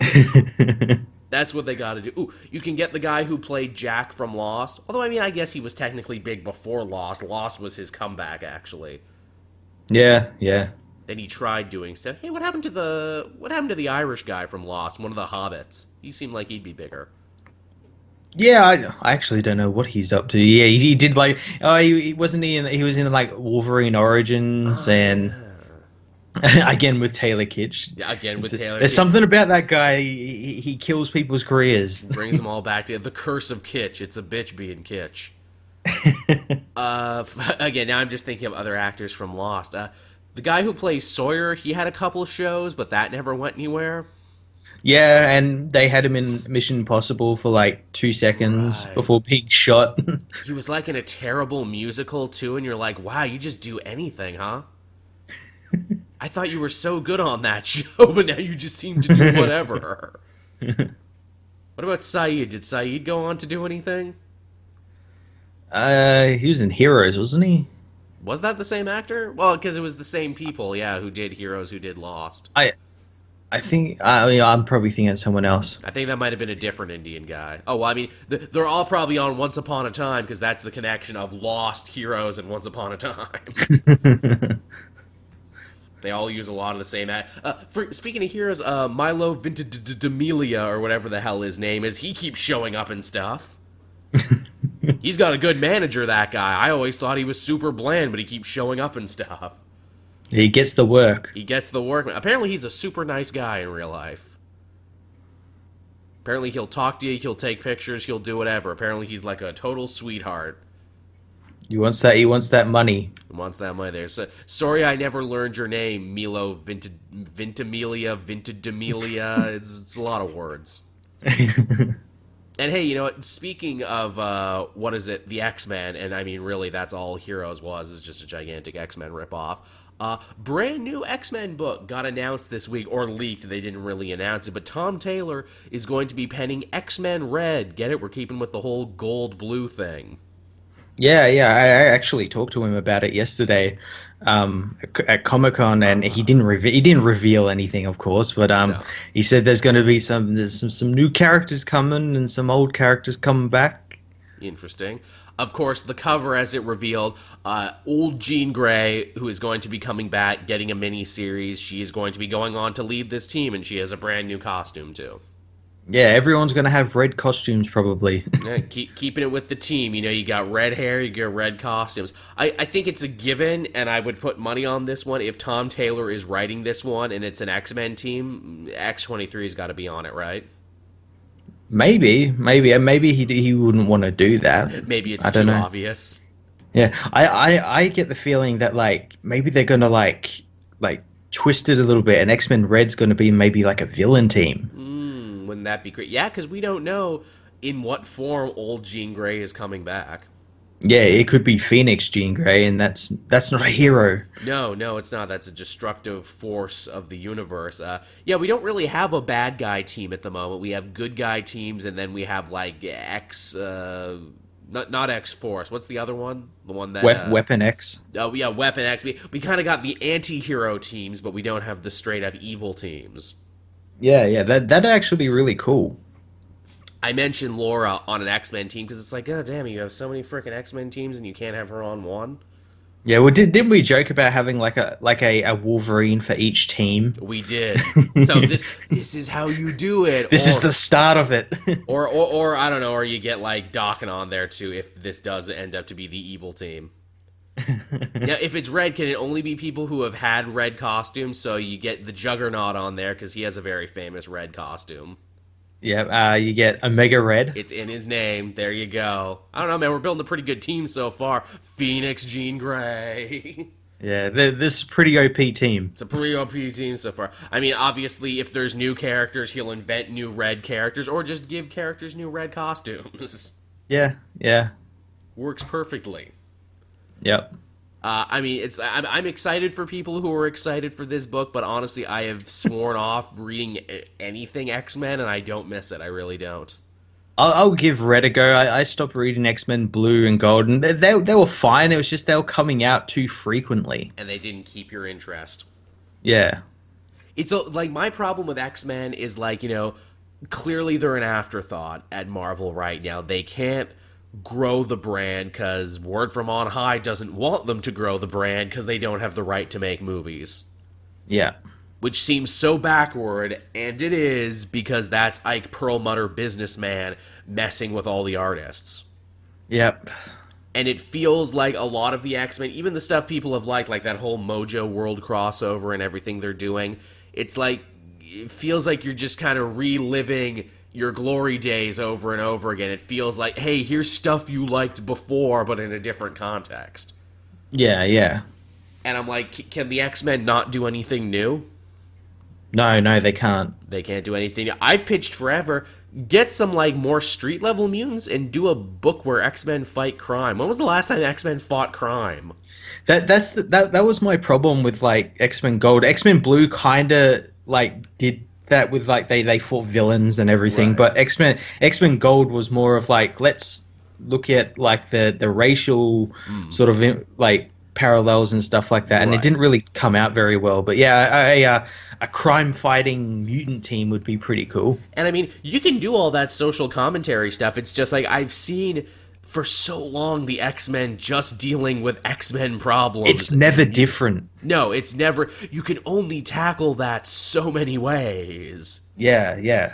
That's what they got to do. Ooh, you can get the guy who played Jack from Lost. Although, I mean, I guess he was technically big before Lost. Lost was his comeback, actually. yeah, yeah. Then he tried doing stuff. Hey, what happened to the what happened to the Irish guy from Lost? One of the hobbits. He seemed like he'd be bigger. Yeah, I, I actually don't know what he's up to. Yeah, he, he did like oh he, he wasn't he in he was in like Wolverine Origins and again with Taylor Kitsch. Yeah, again with Taylor. Kitsch. There's Kitsch. something about that guy. He, he- he kills people's careers. brings them all back to the curse of Kitsch. It's a bitch being Kitsch. uh, again, now I'm just thinking of other actors from Lost. Uh, the guy who plays Sawyer, he had a couple of shows, but that never went anywhere. Yeah, and they had him in Mission Impossible for like two seconds Right. before being shot. He was like in a terrible musical too, and you're like, wow, you just do anything, huh? I thought you were so good on that show, but now you just seem to do whatever. what about Sayid? Did Sayid go on to do anything? uh, he was in Heroes, wasn't he? Was that the same actor? Well, because it was the same people, yeah, who did Heroes, who did Lost. I I think I mean, I'm probably thinking of someone else. I think that might have been a different Indian guy. Oh, well, I mean, they're all probably on Once Upon a Time because that's the connection of Lost Heroes and Once Upon a Time. they all use a lot of the same. Uh, for, speaking of heroes, uh, Milo Ventimiglia or whatever the hell his name is, he keeps showing up and stuff. He's got a good manager, that guy. I always thought he was super bland, but he keeps showing up and stuff. He gets the work. He gets the work. Apparently, he's a super nice guy in real life. Apparently, he'll talk to you, he'll take pictures, he'll do whatever. Apparently, he's like a total sweetheart. He wants that. He wants that money. He wants that money there. So, sorry, I never learned your name, Milo Vint- Vintimelia, Vintidemelia. it's, it's a lot of words. and hey, you know what? Speaking of uh, what is it, the X Men, and I mean, really, that's all Heroes was is just a gigantic X Men ripoff. Uh, brand new X Men book got announced this week, or leaked. They didn't really announce it, but Tom Taylor is going to be penning X Men Red. Get it? We're keeping with the whole gold blue thing. Yeah, yeah. I, I actually talked to him about it yesterday um, at Comic Con, and he didn't reveal he didn't reveal anything, of course, but um, no. he said there's going to be some there's some some new characters coming and some old characters coming back. Interesting. Of course, the cover, as it revealed, uh, old Jean Grey, who is going to be coming back, getting a mini series. She is going to be going on to lead this team, and she has a brand new costume too. Yeah, everyone's going to have red costumes probably. yeah, keep, keeping it with the team. You know, you got red hair, you get red costumes. I, I think it's a given, and I would put money on this one. If Tom Taylor is writing this one and it's an X Men team, X 23's got to be on it, right? Maybe, maybe, and maybe he he wouldn't want to do that. Maybe it's I too know. obvious. Yeah, I, I I get the feeling that like maybe they're gonna like like twist it a little bit, and X Men Red's gonna be maybe like a villain team. Mm, wouldn't that be great? Yeah, because we don't know in what form old Jean Grey is coming back. Yeah, it could be Phoenix Jean Grey, and that's that's not a hero. No, no, it's not. That's a destructive force of the universe. Uh, yeah, we don't really have a bad guy team at the moment. We have good guy teams, and then we have like X, uh, not not X Force. What's the other one? The one that we- uh, Weapon X. Oh yeah, Weapon X. We we kind of got the anti-hero teams, but we don't have the straight up evil teams. Yeah, yeah, that that'd actually be really cool. I mentioned Laura on an X Men team because it's like, oh damn, you have so many freaking X Men teams and you can't have her on one. Yeah, well, did, didn't we joke about having like a like a, a Wolverine for each team? We did. so this this is how you do it. This or, is the start of it. or, or or I don't know, or you get like Daken on there too if this does end up to be the evil team. now, if it's red, can it only be people who have had red costumes? So you get the Juggernaut on there because he has a very famous red costume. Yeah, uh, you get Omega Red. It's in his name. There you go. I don't know, man. We're building a pretty good team so far. Phoenix, Jean Grey. Yeah, this is pretty OP team. It's a pretty OP team so far. I mean, obviously, if there's new characters, he'll invent new red characters, or just give characters new red costumes. Yeah, yeah. Works perfectly. Yep. Uh, I mean, it's I'm, I'm, excited for people who are excited for this book, but honestly, I have sworn off reading anything X Men, and I don't miss it. I really don't. I'll, I'll give Red a go. I, I stopped reading X Men Blue and Gold, and they, they, they were fine. It was just they were coming out too frequently, and they didn't keep your interest. Yeah, it's a, like my problem with X Men is like you know, clearly they're an afterthought at Marvel right now. They can't grow the brand because Word from On High doesn't want them to grow the brand because they don't have the right to make movies. Yeah. Which seems so backward, and it is because that's Ike Perlmutter, businessman, messing with all the artists. Yep. And it feels like a lot of the X Men, even the stuff people have liked, like that whole Mojo World crossover and everything they're doing, it's like, it feels like you're just kind of reliving your glory days over and over again. It feels like, hey, here's stuff you liked before, but in a different context. Yeah, yeah. And I'm like, can the X Men not do anything new? No, no, they can't. They can't do anything. I've pitched forever. Get some like more street level mutants and do a book where X Men fight crime. When was the last time X Men fought crime? That that's the, that that was my problem with like X Men Gold. X Men Blue kind of like did that with like they they fought villains and everything, right. but X Men X Men Gold was more of like let's look at like the the racial mm. sort of like parallels and stuff like that, and Right. it didn't really come out very well. But yeah, a, a, a crime fighting mutant team would be pretty cool. And I mean, you can do all that social commentary stuff. It's just like I've seen for so long the X Men just dealing with X Men problems. It's never different. no, it's never. You can only tackle that so many ways. Yeah, yeah.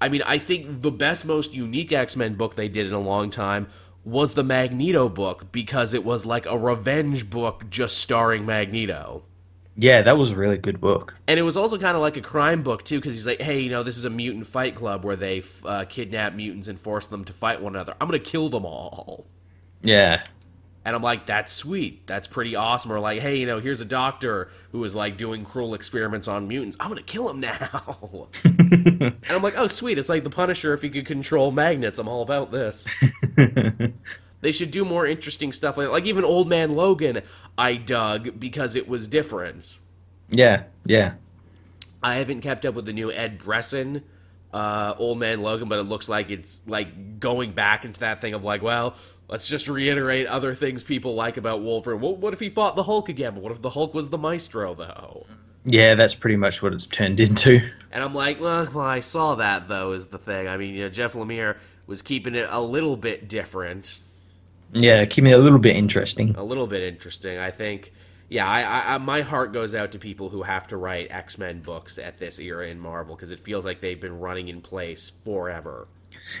I mean, I think the best, most unique X Men book they did in a long time was the Magneto book because it was like a revenge book just starring Magneto. Yeah, that was a really good book. And it was also kind of like a crime book too, because he's like, "Hey, you know, this is a mutant fight club where they uh, kidnap mutants and force them to fight one another. I'm gonna kill them all." Yeah. And I'm like, "That's sweet. That's pretty awesome." Or like, "Hey, you know, here's a doctor who is like doing cruel experiments on mutants. I'm gonna kill him now." and I'm like, "Oh, sweet. It's like the Punisher if he could control magnets. I'm all about this." they should do more interesting stuff like like even Old Man Logan. I dug because it was different. yeah, yeah. I haven't kept up with the new Ed Brisson uh, Old Man Logan, but it looks like it's like going back into that thing of like, well, let's just reiterate other things people like about Wolverine. What, what if he fought the Hulk again? What if the Hulk was the Maestro though? Yeah, that's pretty much what it's turned into. And I'm like, well, well, I saw that though is the thing. I mean, you know, Jeff Lemire was keeping it a little bit different, Yeah, keep me a little bit interesting. a little bit interesting. I think. Yeah, I, I, my heart goes out to people who have to write X Men books at this era in Marvel because it feels like they've been running in place forever.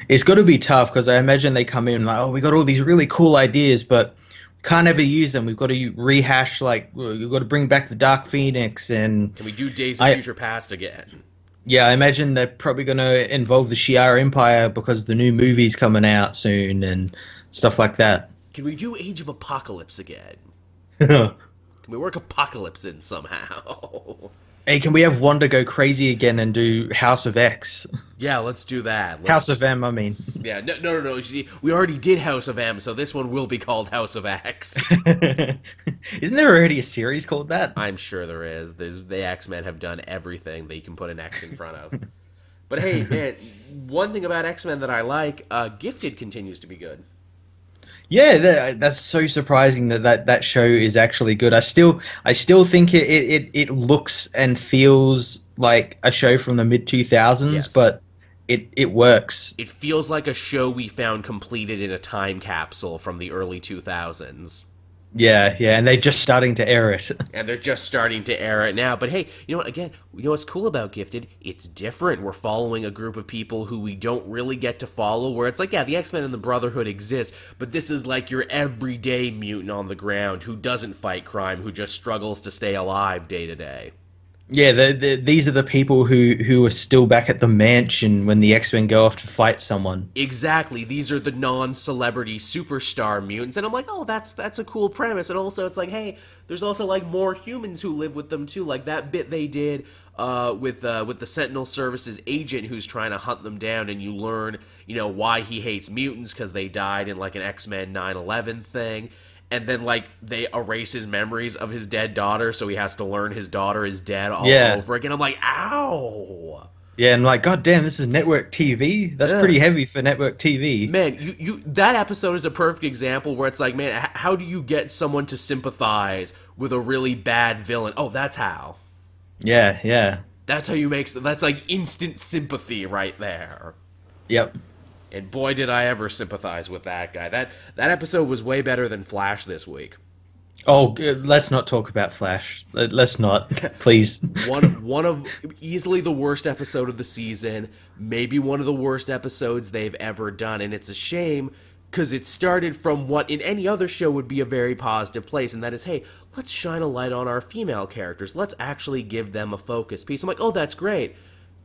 It's got to be tough because I imagine they come in like, oh, we got all these really cool ideas, but can't ever use them. We've got to rehash like we've got to bring back the Dark Phoenix and Can we do Days of I- Future Past again? yeah, I imagine they're probably going to involve the Shi'ar Empire because the new movie's coming out soon and stuff like that. Can we do Age of Apocalypse again? Can we work Apocalypse in somehow? Hey, can we have Wanda go crazy again and do House of X? yeah, let's do that. Let's House just- of M, I mean. Yeah, no, no, no, no. You see, we already did House of M, so this one will be called House of X. Isn't there already a series called that? I'm sure there is. There's the X Men have done everything that you can put an X in front of. But hey, man, one thing about X Men that I like, uh, Gifted continues to be good. Yeah, that, that's so surprising that, that that show is actually good. I still I still think it it, it, looks and feels like a show from the mid two thousands, Yes. but it it works. It feels like a show we found completed in a time capsule from the early 2000s. Yeah, yeah, and they're just starting to air it. and they're just starting to air it now. But hey, you know what? Again, you know what's cool about Gifted? It's different. We're following a group of people who we don't really get to follow. Where it's like, yeah, the X Men and the Brotherhood exist, but this is like your everyday mutant on the ground who doesn't fight crime, who just struggles to stay alive day to day. Yeah, the, the, these are the people who who are still back at the mansion when the X Men go off to fight someone. Exactly. These are the non-celebrity superstar mutants, and I'm like, oh, that's that's a cool premise. And also, it's like, hey, there's also like more humans who live with them too. Like that bit they did uh, with uh, with the Sentinel Services agent who's trying to hunt them down, and you learn, you know, why he hates mutants because they died in like an X-Men 9/11 thing. And then, like, they erase his memories of his dead daughter, so he has to learn his daughter is dead all Yeah. over again. I'm like, ow! Yeah, and like, god damn, this is network TV. That's Yeah. pretty heavy for network TV. man you, you that episode is a perfect example where it's like man h- how do you get someone to sympathize with a really bad villain oh that's how Yeah, yeah, that's how you make that's like instant sympathy right there yep. And boy did i ever sympathize with that guy that that episode was way better than flash this week Oh, let's not talk about Flash. Let- Let's not, please. one one of easily the worst episode of the season, maybe one of the worst episodes they've ever done, and it's a shame because it started from what in any other show would be a very positive place, and that is, hey, let's shine a light on our female characters. Let's actually give them a focus piece. I'm like, oh, that's great.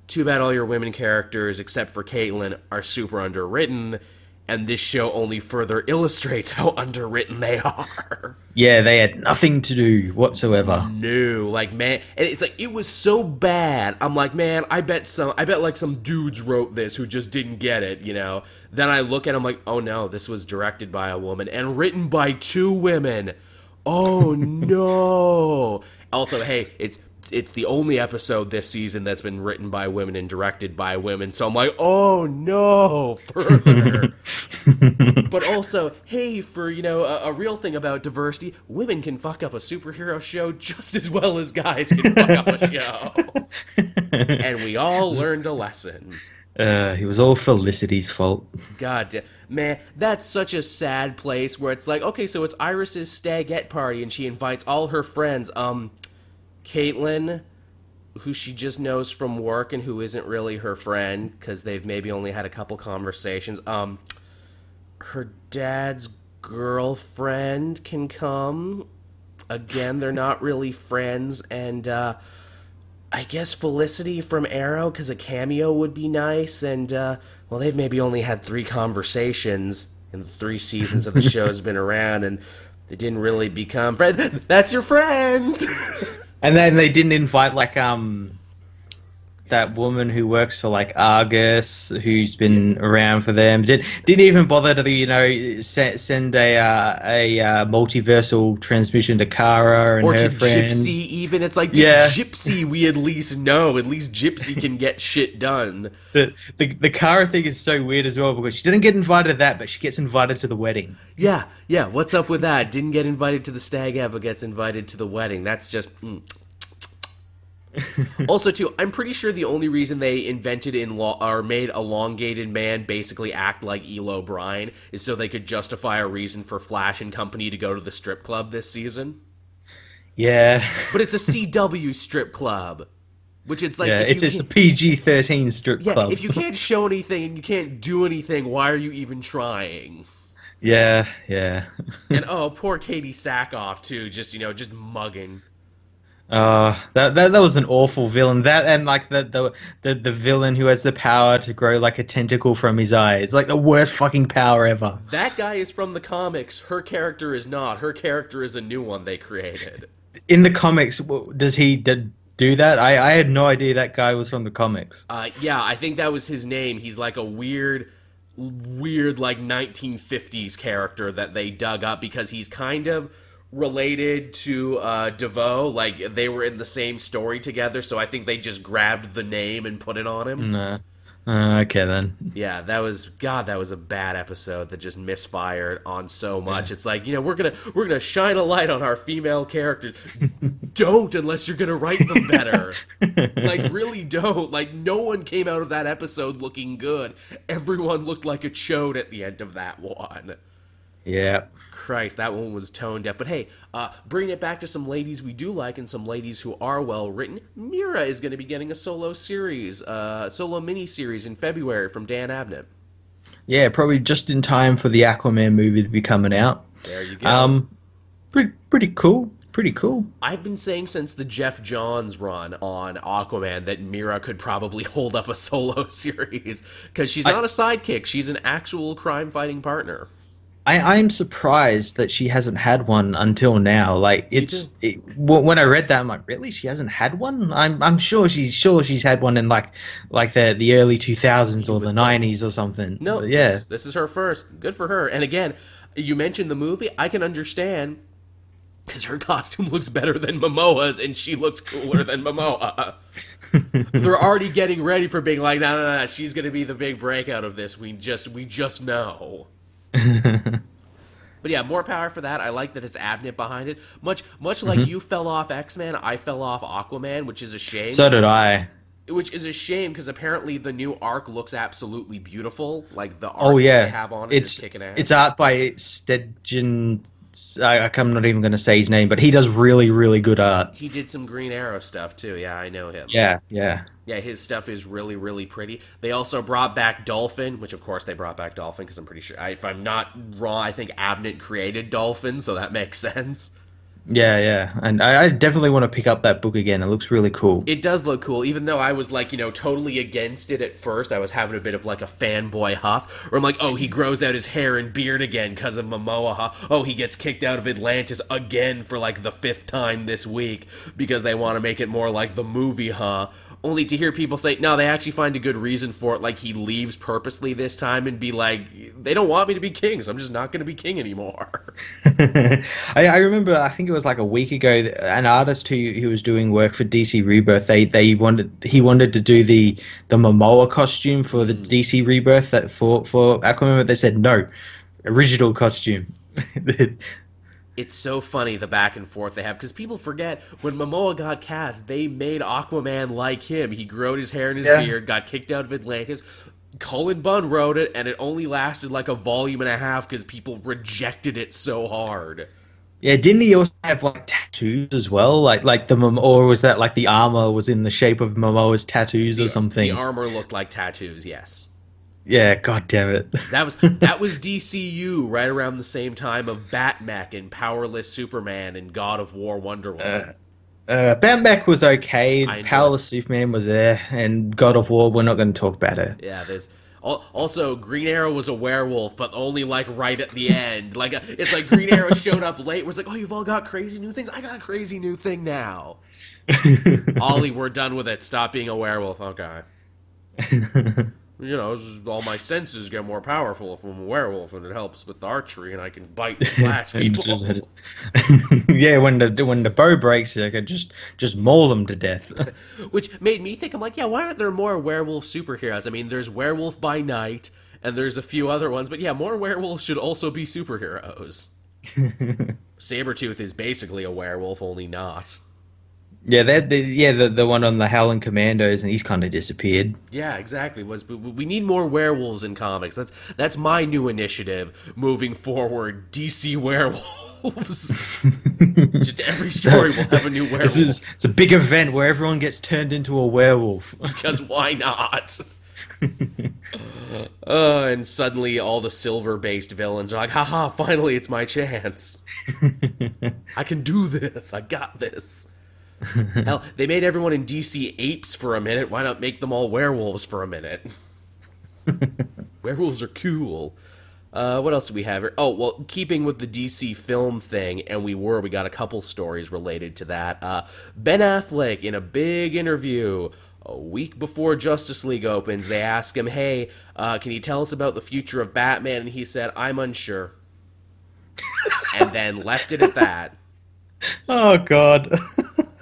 Too bad all your women characters, except for Caitlyn, are super underwritten, and this show only further illustrates how underwritten they are. Yeah, they had nothing to do whatsoever. No, like man, and it's like it was so bad. I'm like, man, I bet some, I bet like some dudes wrote this who just didn't get it, you know. Then I look at, I'm like, oh no, this was directed by a woman and written by two women. Oh no. also, hey, it's it's the only episode this season that's been written by women and directed by women. So I'm like, oh no, further. but also, hey, for you know a, a, real thing about diversity, women can fuck up a superhero show just as well as guys can fuck up a show. and we all learned a lesson. Uh, it was all Felicity's fault. God damn. Man, that's such a sad place where it's like, okay, so it's Iris's stagette party and she invites all her friends. Um, Caitlin, who she just knows from work and who isn't really her friend because they've maybe only had a couple conversations. Um, her dad's girlfriend can come. Again, they're not really friends, and uh, I guess Felicity from Arrow because a cameo would be nice. And uh, well, they've maybe only had three conversations in the three seasons of the show's been around, and they didn't really become friends. That's your friends. and then they didn't invite like um that woman who works for like Argus, who's been around for them, did didn't even bother to you know send, send a uh, a uh, multiversal transmission to Kara and or her to friends. Gypsy. Even it's like, yeah. Gypsy, we at least know. At least Gypsy can get shit done. The, the the Kara thing is so weird as well because she didn't get invited to that, but she gets invited to the wedding. Yeah, yeah. What's up with that? Didn't get invited to the stag ever gets invited to the wedding. That's just. Mm also, too, I'm pretty sure the only reason they invented in law or made elongated man basically act like Elo Bryan is so they could justify a reason for Flash and company to go to the strip club this season. Yeah, but it's a CW strip club, which it's like yeah, it's, it's a PG-13 strip yeah, club. if you can't show anything and you can't do anything, why are you even trying? Yeah, yeah. and oh, poor Katee Sackhoff too, just you know, just mugging. Uh, that, that that was an awful villain. That and like the, the the the villain who has the power to grow like a tentacle from his eye. It's like the worst fucking power ever. That guy is from the comics. Her character is not. Her character is a new one they created. In the comics, does he did do that? I I had no idea that guy was from the comics. Uh, yeah, I think that was his name. He's like a weird weird like 1950s character that they dug up because he's kind of related to uh, DeVoe. Like they were in the same story together, so I think they just grabbed the name and put it on him. Nah. Uh, okay then. Yeah, that was God. That was a bad episode that just misfired on so much. Yeah. It's like you know we're gonna we're gonna shine a light on our female characters. don't unless you're gonna write them better. like really don't. Like no one came out of that episode looking good. Everyone looked like a chode at the end of that one. Yeah. Christ, that one was tone deaf. But hey, uh, bringing it back to some ladies we do like and some ladies who are well written, Mera is going to be getting a solo series, uh, solo mini series in February from Dan Abnett. Yeah, probably just in time for the Aquaman movie to be coming out. There you go. Um, pretty pretty cool. Pretty cool. I've been saying since the Geoff Johns run on Aquaman that Mera could probably hold up a solo series because she's not I, a sidekick; she's an actual crime-fighting partner. I, I'm surprised that she hasn't had one until now. Like it's it, when I read that, I'm like, really? She hasn't had one? I'm I'm sure she's sure she's had one in like like the the early 2000s or the 90s or something. No, but yeah, this, this is her first. Good for her. And again, you mentioned the movie. I can understand because her costume looks better than Momoa's, and she looks cooler than Momoa. They're already getting ready for being like, no, no, no, she's going to be the big breakout of this. We just, we just know. but yeah, more power for that. I like that it's Abnett behind it. Much much like mm-hmm. you fell off X Men, I fell off Aquaman, which is a shame. So did I. Which is a shame because apparently the new arc looks absolutely beautiful. Like the art oh yeah, they have on it it's kicking ass. It's art by Stjepan I, am not even going to say his name, but he does really, really good art. He did some Green Arrow stuff too. Yeah, I know him. Yeah, yeah. Yeah, his stuff is really, really pretty. They also brought back Dolphin, which of course they brought back Dolphin because I'm pretty sure, if I'm not wrong, I think Abnett created Dolphin, so that makes sense. Yeah, yeah, and I, I, definitely want to pick up that book again. It looks really cool. It does look cool, even though I was like, you know, totally against it at first. I was having a bit of like a fanboy huff, where I'm like, oh, he grows out his hair and beard again because of Momoa. Huh? Oh, he gets kicked out of Atlantis again for like the fifth time this week because they want to make it more like the movie, huh? Only to hear people say, no, they actually find a good reason for it. Like he leaves purposely this time and be like, they don't want me to be king, so I'm just not going to be king anymore. I, I, remember, I think it was like a week ago, an artist who who was doing work for DC Rebirth. They they wanted he wanted to do the the Momoa costume for the mm. DC Rebirth that for for Aquaman. But they said no, original costume. it's so funny the back and forth they have because people forget when Momoa got cast, they made Aquaman like him. He grew his hair and his yeah. beard, got kicked out of Atlantis. Cullen Bunn wrote it, and it only lasted like a volume and a half because people rejected it so hard. Yeah, didn't he also have like tattoos as well? Like, like the or was that like the armor was in the shape of Momoa's tattoos or something? The armor looked like tattoos. Yes. Yeah, god damn it. that was that was DCU right around the same time of Batman and Powerless Superman and God of War Wonder Woman. Uh, uh, Batman was okay. Powerless Superman was there, and God of War. We're not going to talk about it. Yeah, there's also Green Arrow was a werewolf, but only like right at the end. Like it's like Green Arrow showed up late. Was like, oh, you've all got crazy new things. I got a crazy new thing now. Ollie, we're done with it. Stop being a werewolf. Okay you know, all my senses get more powerful if I'm a werewolf, and it helps with the archery, and I can bite and slash people. yeah, when the when the bow breaks, I could just just maul them to death. Which made me think, I'm like, yeah, why aren't there more werewolf superheroes? I mean, there's Werewolf by Night, and there's a few other ones, but yeah, more werewolves should also be superheroes. Sabretooth is basically a werewolf, only not. Yeah, that the, yeah the the one on the Howling Commandos, and he's kind of disappeared. Yeah, exactly. Was we need more werewolves in comics? That's that's my new initiative moving forward. DC werewolves. Just every story will have a new werewolf. This is it's a big event where everyone gets turned into a werewolf. because why not? uh, and suddenly all the silver-based villains are like, haha, finally it's my chance. I can do this. I got this. Hell, they made everyone in DC apes for a minute. Why not make them all werewolves for a minute? werewolves are cool. Uh, what else do we have here? Oh, well, keeping with the DC film thing, and we were, we got a couple stories related to that. Uh, ben Affleck, in a big interview a week before Justice League opens, they ask him, hey, uh, can you tell us about the future of Batman? And he said, I'm unsure. and then left it at that. Oh, God.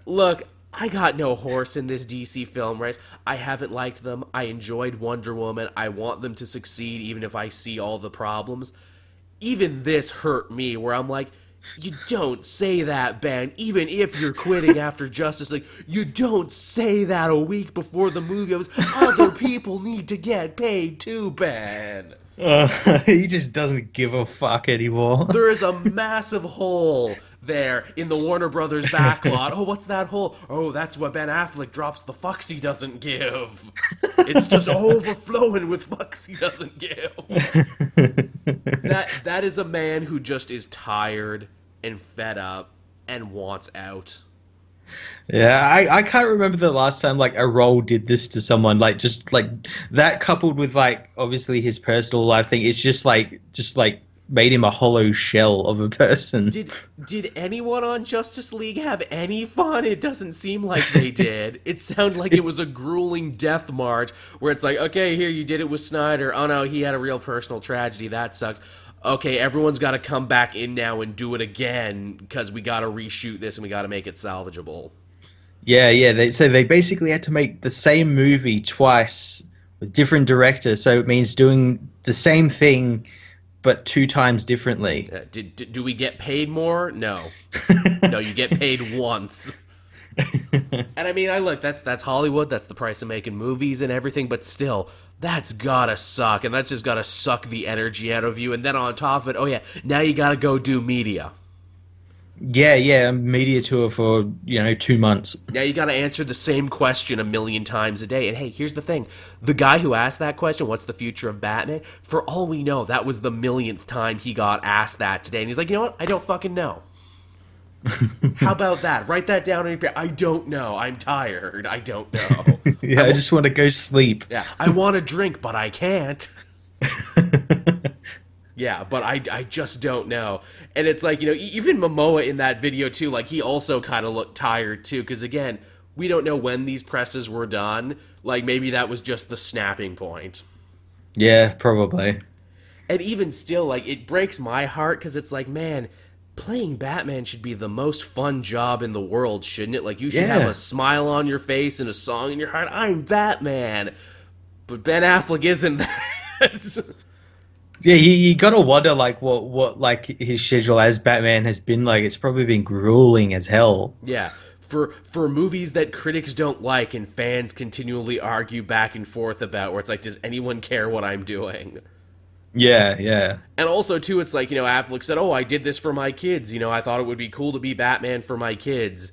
Look, I got no horse in this DC film race. I haven't liked them. I enjoyed Wonder Woman. I want them to succeed even if I see all the problems. Even this hurt me where I'm like, you don't say that, Ben. Even if you're quitting after Justice League, you don't say that a week before the movie. was other people need to get paid too, Ben. Uh, he just doesn't give a fuck anymore. there is a massive hole there in the Warner Brothers backlot. oh, what's that hole? Oh, that's what Ben Affleck drops the fucks he doesn't give. it's just overflowing with fucks he doesn't give. that that is a man who just is tired and fed up and wants out. Yeah, I, I can't remember the last time like a role did this to someone. Like just like that coupled with like obviously his personal life thing. It's just like just like made him a hollow shell of a person. Did did anyone on Justice League have any fun? It doesn't seem like they did. it sounded like it was a grueling death march where it's like, okay, here you did it with Snyder. Oh no, he had a real personal tragedy. That sucks. Okay, everyone's got to come back in now and do it again because we got to reshoot this and we got to make it salvageable. Yeah, yeah. They, so they basically had to make the same movie twice with different directors. So it means doing the same thing but two times differently. Uh, do we get paid more? No, no. You get paid once. and I mean, I look. That's that's Hollywood. That's the price of making movies and everything. But still, that's gotta suck, and that's just gotta suck the energy out of you. And then on top of it, oh yeah, now you gotta go do media. Yeah, yeah, media tour for you know two months. Now you got to answer the same question a million times a day. And hey, here's the thing: the guy who asked that question, "What's the future of Batman?" For all we know, that was the millionth time he got asked that today, and he's like, "You know what? I don't fucking know." How about that? Write that down on your paper. I don't know. I'm tired. I don't know. yeah, I, I just want to go sleep. Yeah, I want to drink, but I can't. Yeah, but I, I just don't know. And it's like, you know, even Momoa in that video too, like he also kind of looked tired too cuz again, we don't know when these presses were done. Like maybe that was just the snapping point. Yeah, probably. And even still, like it breaks my heart because it's like, man, playing Batman should be the most fun job in the world, shouldn't it? Like you should Yeah. have a smile on your face and a song in your heart. I'm Batman. But Ben Affleck isn't that. Yeah, you, you gotta wonder like what what like his schedule as Batman has been like. It's probably been grueling as hell. yeah. For for movies that critics don't like and fans continually argue back and forth about where it's like, does anyone care what I'm doing? Yeah, yeah, And also too, it's like, you know, Affleck said, Oh, I did this for my kids, you know, I thought it would be cool to be Batman for my kids.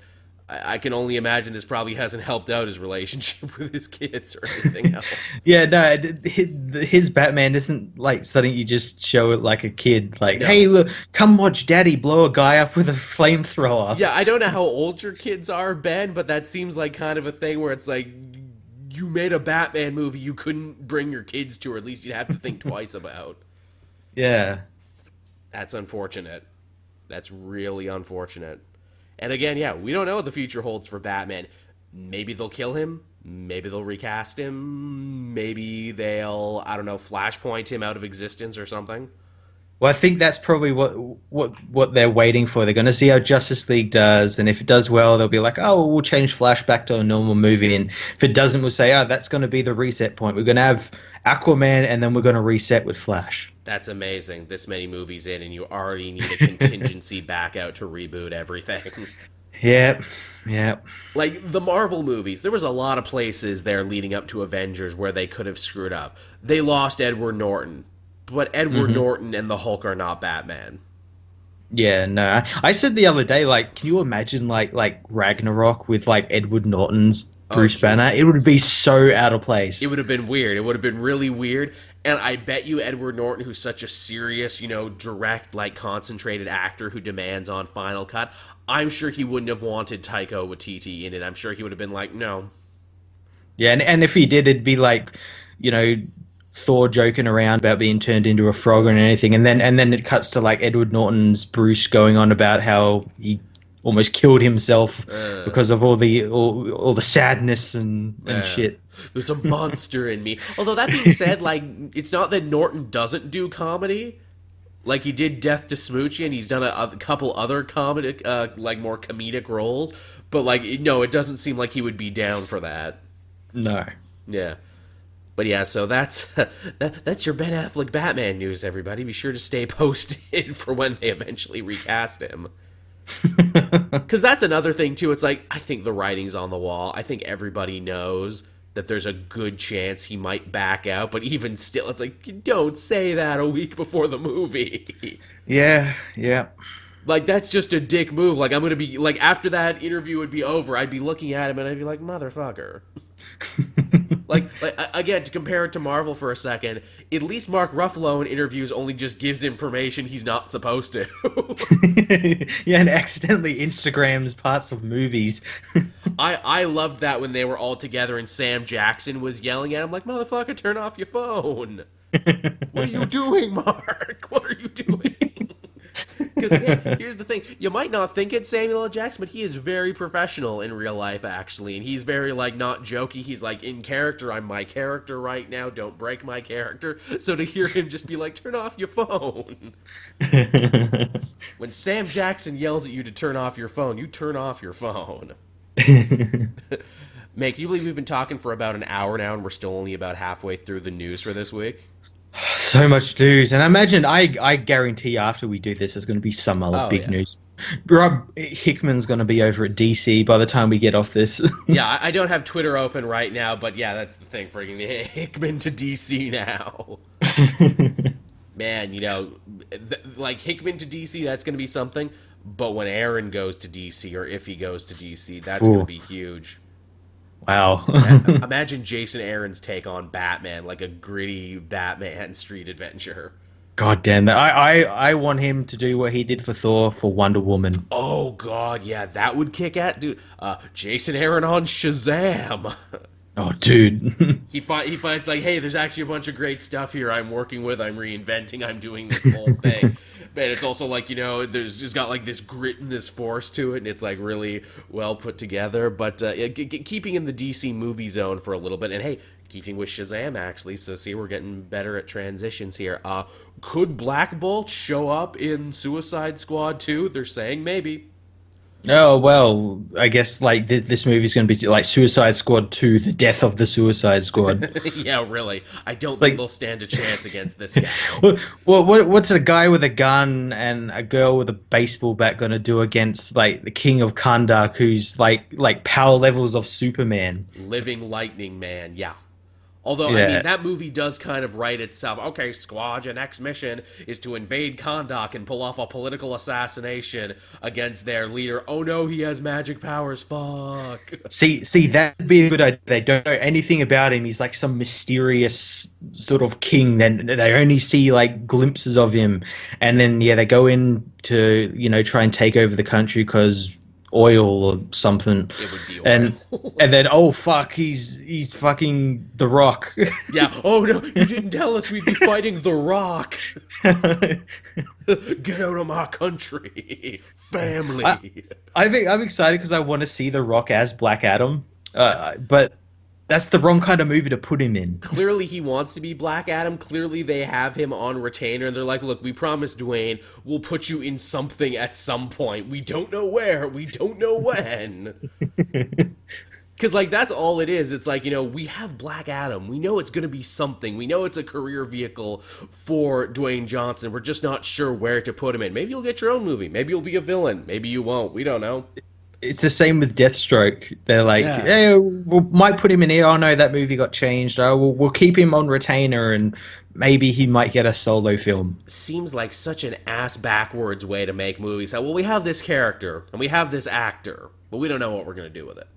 I, I can only imagine this probably hasn't helped out his relationship with his kids or anything else. yeah. No, his, his Batman isn't like something you just show it like a kid. Like, No. hey, look, come watch Daddy blow a guy up with a flamethrower. Yeah, I don't know how old your kids are, Ben, but that seems like kind of a thing where it's like you made a Batman movie you couldn't bring your kids to, or at least you'd have to think twice about. yeah. That's unfortunate. That's really unfortunate. And again, yeah, we don't know what the future holds for Batman. Maybe they'll kill him. Maybe they'll recast him. Maybe they'll, I don't know, flashpoint him out of existence or something. Well, I think that's probably what what what they're waiting for. They're going to see how Justice League does, and if it does well, they'll be like, "Oh, we'll change Flash back to a normal movie." And if it doesn't, we'll say, "Oh, that's going to be the reset point. We're going to have Aquaman, and then we're going to reset with Flash." That's amazing. This many movies in, and you already need a contingency back out to reboot everything. Yep, yep. like the Marvel movies, there was a lot of places there leading up to Avengers where they could have screwed up. They lost Edward Norton, but Edward mm-hmm. Norton and the Hulk are not Batman. Yeah, no. I- I said the other day, like, can you imagine like like Ragnarok with like Edward Norton's Oh, Bruce jeez. Banner? It would be so out of place. It would have been weird. It would have been really weird. And I bet you Edward Norton, who's such a serious, you know, direct, like concentrated actor who demands on Final Cut, I'm sure he wouldn't have wanted Taika Waititi in it. I'm sure he would have been like, no. Yeah, and, and if he did, it'd be like, you know, Thor joking around about being turned into a frog and anything, and then and then it cuts to like Edward Norton's Bruce going on about how he almost killed himself Uh. because of all the all, all the sadness and, and Yeah. shit. There's a monster in me. Although that being said, like it's not that Norton doesn't do comedy. Like he did Death to Smoochy, and he's done a, a couple other comedic, uh, like more comedic roles. But like, no, it doesn't seem like he would be down for that. No. Yeah. But yeah, so that's that, that's your Ben Affleck Batman news, everybody. Be sure to stay posted for when they eventually recast him. Because that's another thing too. It's like I think the writing's on the wall. I think everybody knows that there's a good chance he might back out. But even still, it's like don't say that a week before the movie. Yeah, yeah. like that's just a dick move. Like I'm gonna be like after that interview would be over, I'd be looking at him and I'd be like, motherfucker. like, like again, to compare it to Marvel for a second, at least Mark Ruffalo in interviews only just gives information he's not supposed to. yeah, and accidentally Instagrams parts of movies. I I loved that when they were all together and Sam Jackson was yelling at him like, "Motherfucker, turn off your phone." what are you doing, Mark? What are you doing? Because here's the thing: you might not think it's Samuel L. Jackson, but he is very professional in real life, actually, and he's very like not jokey. He's like in character. I'm my character right now. Don't break my character. So to hear him just be like, "Turn off your phone," when Sam Jackson yells at you to turn off your phone, you turn off your phone. Can you believe we've been talking for about an hour now and we're still only about halfway through the news for this week? so much news, and I imagine I I guarantee after we do this, there's going to be some other Oh, big yeah. news. Rob Hickman's going to be over at DC by the time we get off this. Yeah, I don't have Twitter open right now, but yeah, that's the thing. Freaking Hickman to DC now. Man, you know, th- like Hickman to DC, that's going to be something. But when Aaron goes to DC, or if he goes to DC, that's going to be huge. Wow. Imagine Jason Aaron's take on Batman, like a gritty Batman street adventure. God damn that! I, I I want him to do what he did for Thor for Wonder Woman. Oh god, yeah, that would kick at dude. Uh, Jason Aaron on Shazam. Oh, dude. he he finds like, hey, there's actually a bunch of great stuff here. I'm working with. I'm reinventing. I'm doing this whole thing. but it's also like you know, there's just got like this grit and this force to it, and it's like really well put together. But uh, g- g- keeping in the DC movie zone for a little bit, and hey, keeping with Shazam actually. So see, we're getting better at transitions here. Uh, could Black Bolt show up in Suicide Squad 2? They're saying maybe. Oh well, I guess like th- this movie's going to be like Suicide Squad two, the death of the Suicide Squad. yeah, really. I don't Like- think they'll stand a chance against this guy. what, what- what's a guy with a gun and a girl with a baseball bat going to do against like the King of Kahndaq, who's like like power levels of Superman? Living Lightning Man, yeah. Although I mean that movie does kind of write itself. Okay, Squad, your next mission is to invade Kahndaq and pull off a political assassination against their leader. Oh no, he has magic powers. Fuck. See, see, that'd be a good idea. They don't know anything about him. He's like some mysterious sort of king. Then they only see like glimpses of him, and then yeah, they go in to you know try and take over the country because oil or something. It would be And and then oh fuck, he's he's fucking the Rock. yeah. Oh no, you didn't tell us we'd be fighting The Rock. Get out of my country, family. I- I think I'm excited because I want to see the Rock as Black Adam, uh, but that's the wrong kind of movie to put him in. clearly he wants to be Black Adam. Clearly they have him on retainer. And they're like, look, we promised Dwayne, we'll put you in something at some point. We don't know where. We don't know when. Because, like, that's all it is. It's like, you know, we have Black Adam. We know it's going to be something. We know it's a career vehicle for Dwayne Johnson. We're just not sure where to put him in. Maybe you'll get your own movie. Maybe you'll be a villain. Maybe you won't. We don't know. It's the same with Deathstroke. They're like, Yeah. hey, we might put him in here. Oh no, that movie got changed. Oh, we'll, we'll keep him on retainer, and maybe he might get a solo film. seems like such an ass backwards way to make movies. Well, we have this character and we have this actor, but we don't know what we're going to do with it.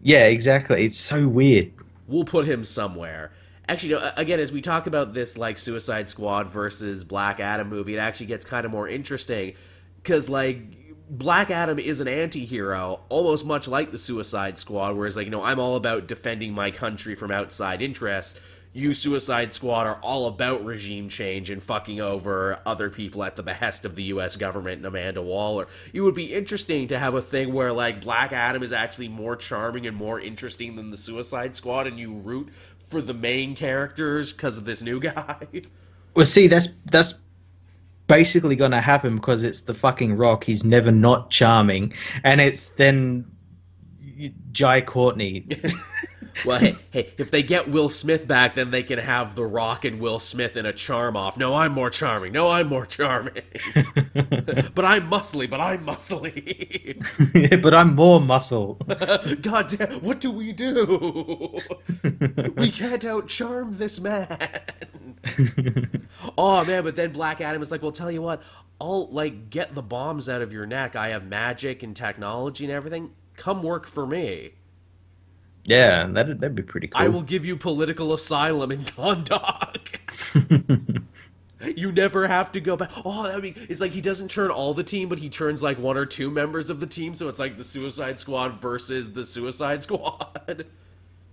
Yeah, exactly. It's so weird. We'll put him somewhere. Actually, you know, again, as we talk about this like Suicide Squad versus Black Adam movie, it actually gets kind of more interesting because like Black Adam is an anti-hero, almost much like the Suicide Squad, whereas like you know I'm all about defending my country from outside interests. You Suicide Squad are all about regime change and fucking over other people at the behest of the U.S. government and Amanda Waller. It would be interesting to have a thing where like Black Adam is actually more charming and more interesting than the Suicide Squad, and you root for the main characters because of this new guy. Well, see, that's that's basically going to happen because it's the fucking Rock. He's never not charming, and it's then Jai Courtney. Well, hey, hey, if they get Will Smith back, then they can have The Rock and Will Smith in a charm off. No, I'm more charming. No, I'm more charming. but I'm muscly, but I'm muscly. but I'm more muscle. God damn, what do we do? we can't outcharm this man. oh man, but then Black Adam is like, well, tell you what, I'll like get the bombs out of your neck. I have magic and technology and everything. Come work for me. Yeah, that'd that'd be pretty cool. I will give you political asylum in Kahndaq. you never have to go back. Oh, I mean, it's like he doesn't turn all the team, but he turns like one or two members of the team. So it's like the Suicide Squad versus the Suicide Squad.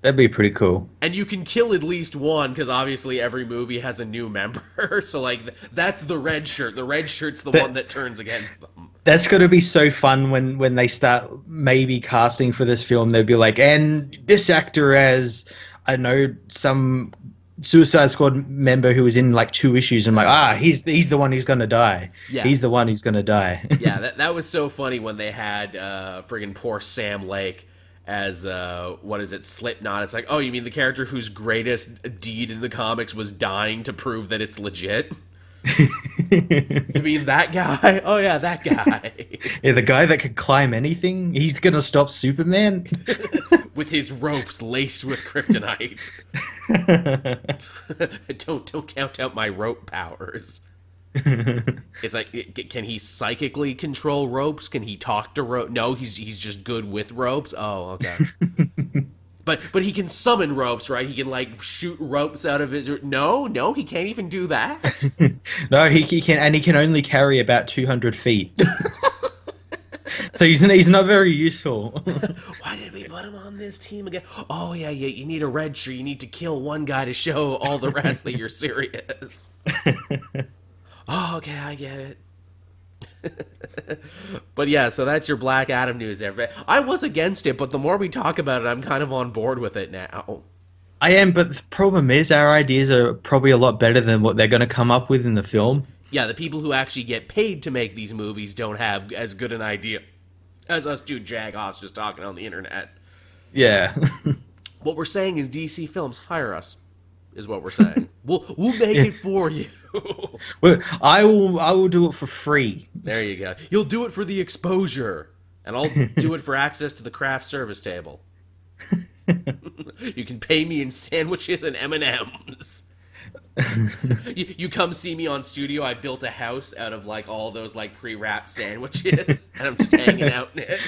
That'd be pretty cool. And you can kill at least one because obviously every movie has a new member. so like that's the red shirt. The red shirt's the That- one that turns against them. That's going to be so fun when when they start maybe casting for this film. They'll be like, and this actor as I know some Suicide Squad member who was in like two issues. And I'm like, ah, he's he's the one who's going to die. Yeah. He's the one who's going to die. yeah, that that was so funny when they had uh friggin' poor Sam Lake as uh what is it, Slipknot. It's like, oh, you mean the character whose greatest deed in the comics was dying to prove that it's legit? You mean that guy? Oh yeah, that guy. yeah, the guy that could climb anything. He's going to stop Superman. with his ropes laced with kryptonite. don't don't count out my rope powers. It's like, can he psychically control ropes? Can he talk to rope? No, he's he's just good with ropes. Oh, okay. but but he can summon ropes, right? He can like shoot ropes out of his. No, no, he can't even do that. no, he, he can, and he can only carry about 200 feet. so he's he's not very useful. Why did we put him on this team again? Oh yeah, yeah. You need a red shirt. You need to kill one guy to show all the rest that you're serious. Oh, okay, I get it. but yeah, so that's your Black Adam news there. I was against it, but the more we talk about it, I'm kind of on board with it now. I am, but the problem is our ideas are probably a lot better than what they're going to come up with in the film. Yeah, the people who actually get paid to make these movies don't have as good an idea as us two jagoffs just talking on the internet. Yeah. what we're saying is DC Films hire us, is what we're saying. we'll we'll make it for you. well, I will I will do it for free. There you go. You'll do it for the exposure, and I'll do it for access to the craft service table. you can pay me in sandwiches and M and M's. you, come see me on studio. I built a house out of like all those like pre-wrapped sandwiches, and I'm just hanging out in it.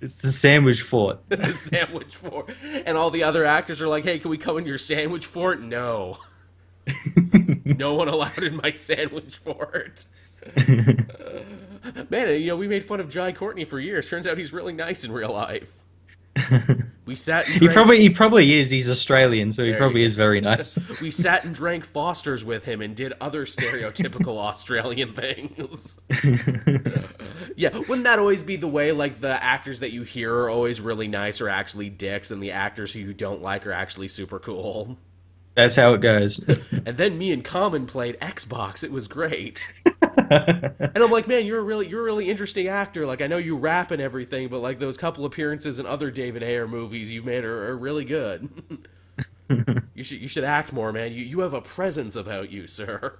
It's the sandwich fort. the sandwich fort, and all the other actors are like, "Hey, can we come in your sandwich fort?" No, no one allowed in my sandwich fort. man, you know we made fun of Jai Courtney for years. Turns out he's really nice in real life. We sat. he probably he probably is. He's Australian, so he there probably is very nice. we sat and drank Fosters with him and did other stereotypical Australian things. yeah, wouldn't that always be the way? Like the actors that you hear are always really nice are actually dicks, and the actors who you don't like are actually super cool. That's how it goes. and then me and Common played Xbox. It was great. and I'm like, man, you're a really you're a really interesting actor. Like I know you rap and everything, but like those couple appearances in other David Ayer movies you've made are, are really good. you should you should act more, man. You you have a presence about you, sir.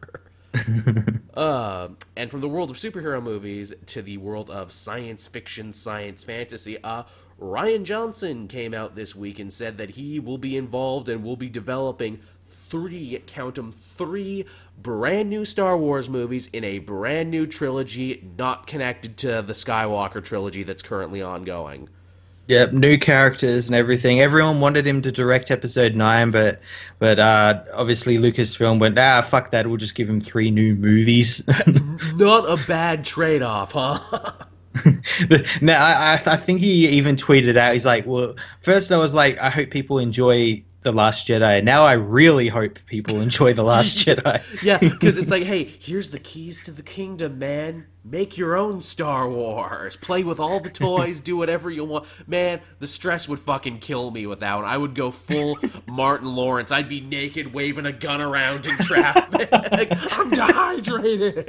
uh, and from the world of superhero movies to the world of science fiction, science fantasy, uh, Rian Johnson came out this week and said that he will be involved and will be developing three, count them, three brand new Star Wars movies in a brand new trilogy not connected to the Skywalker trilogy that's currently ongoing. Yep, new characters and everything. Everyone wanted him to direct episode nine, but but uh, obviously Lucasfilm went, ah, fuck that. We'll just give him three new movies. Not a bad trade off, huh? no, I, I think he even tweeted out. He's like, "Well, first I was like, I hope people enjoy the Last Jedi. Now I really hope people enjoy The Last Jedi. yeah, because it's like, hey, here's the keys to the kingdom, man. Make your own Star Wars. Play with all the toys. do whatever you want. Man, the stress would fucking kill me with that one. I would go full Martin Lawrence. I'd be naked, waving a gun around in traffic. I'm dehydrated.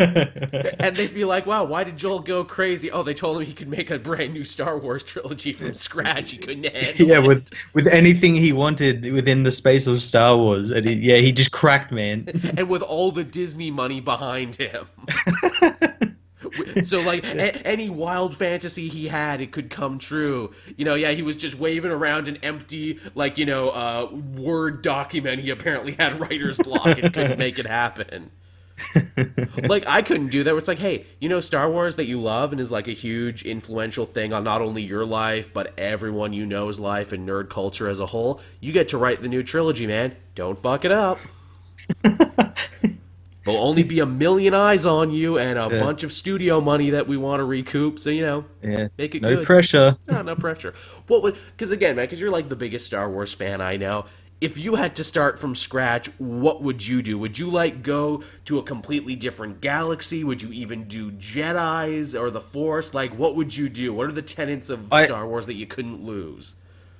and they'd be like, wow, why did Joel go crazy? Oh, they told him he could make a brand new Star Wars trilogy from scratch. He couldn't handle yeah, it. with with anything he wanted within the space of Star Wars. And he, yeah, he just cracked, man. and with all the Disney money behind him. so like a- any wild fantasy he had it could come true you know yeah he was just waving around an empty like you know uh, word document he apparently had writer's block and couldn't make it happen like I couldn't do that. It's like, hey, you know Star Wars that you love and is like a huge influential thing on not only your life but everyone you know's life and nerd culture as a whole. You get to write the new trilogy, man. Don't fuck it up. There'll only be a million eyes on you and a yeah. bunch of studio money that we want to recoup. So you know, yeah, make it no good. pressure. No, no pressure. What would? Because again, man, because you're like the biggest Star Wars fan I know if you had to start from scratch, what would you do? Would you like go to a completely different galaxy? Would you even do Jedi's or the Force? Like, what would you do? What are the tenets of I, Star Wars that you couldn't lose?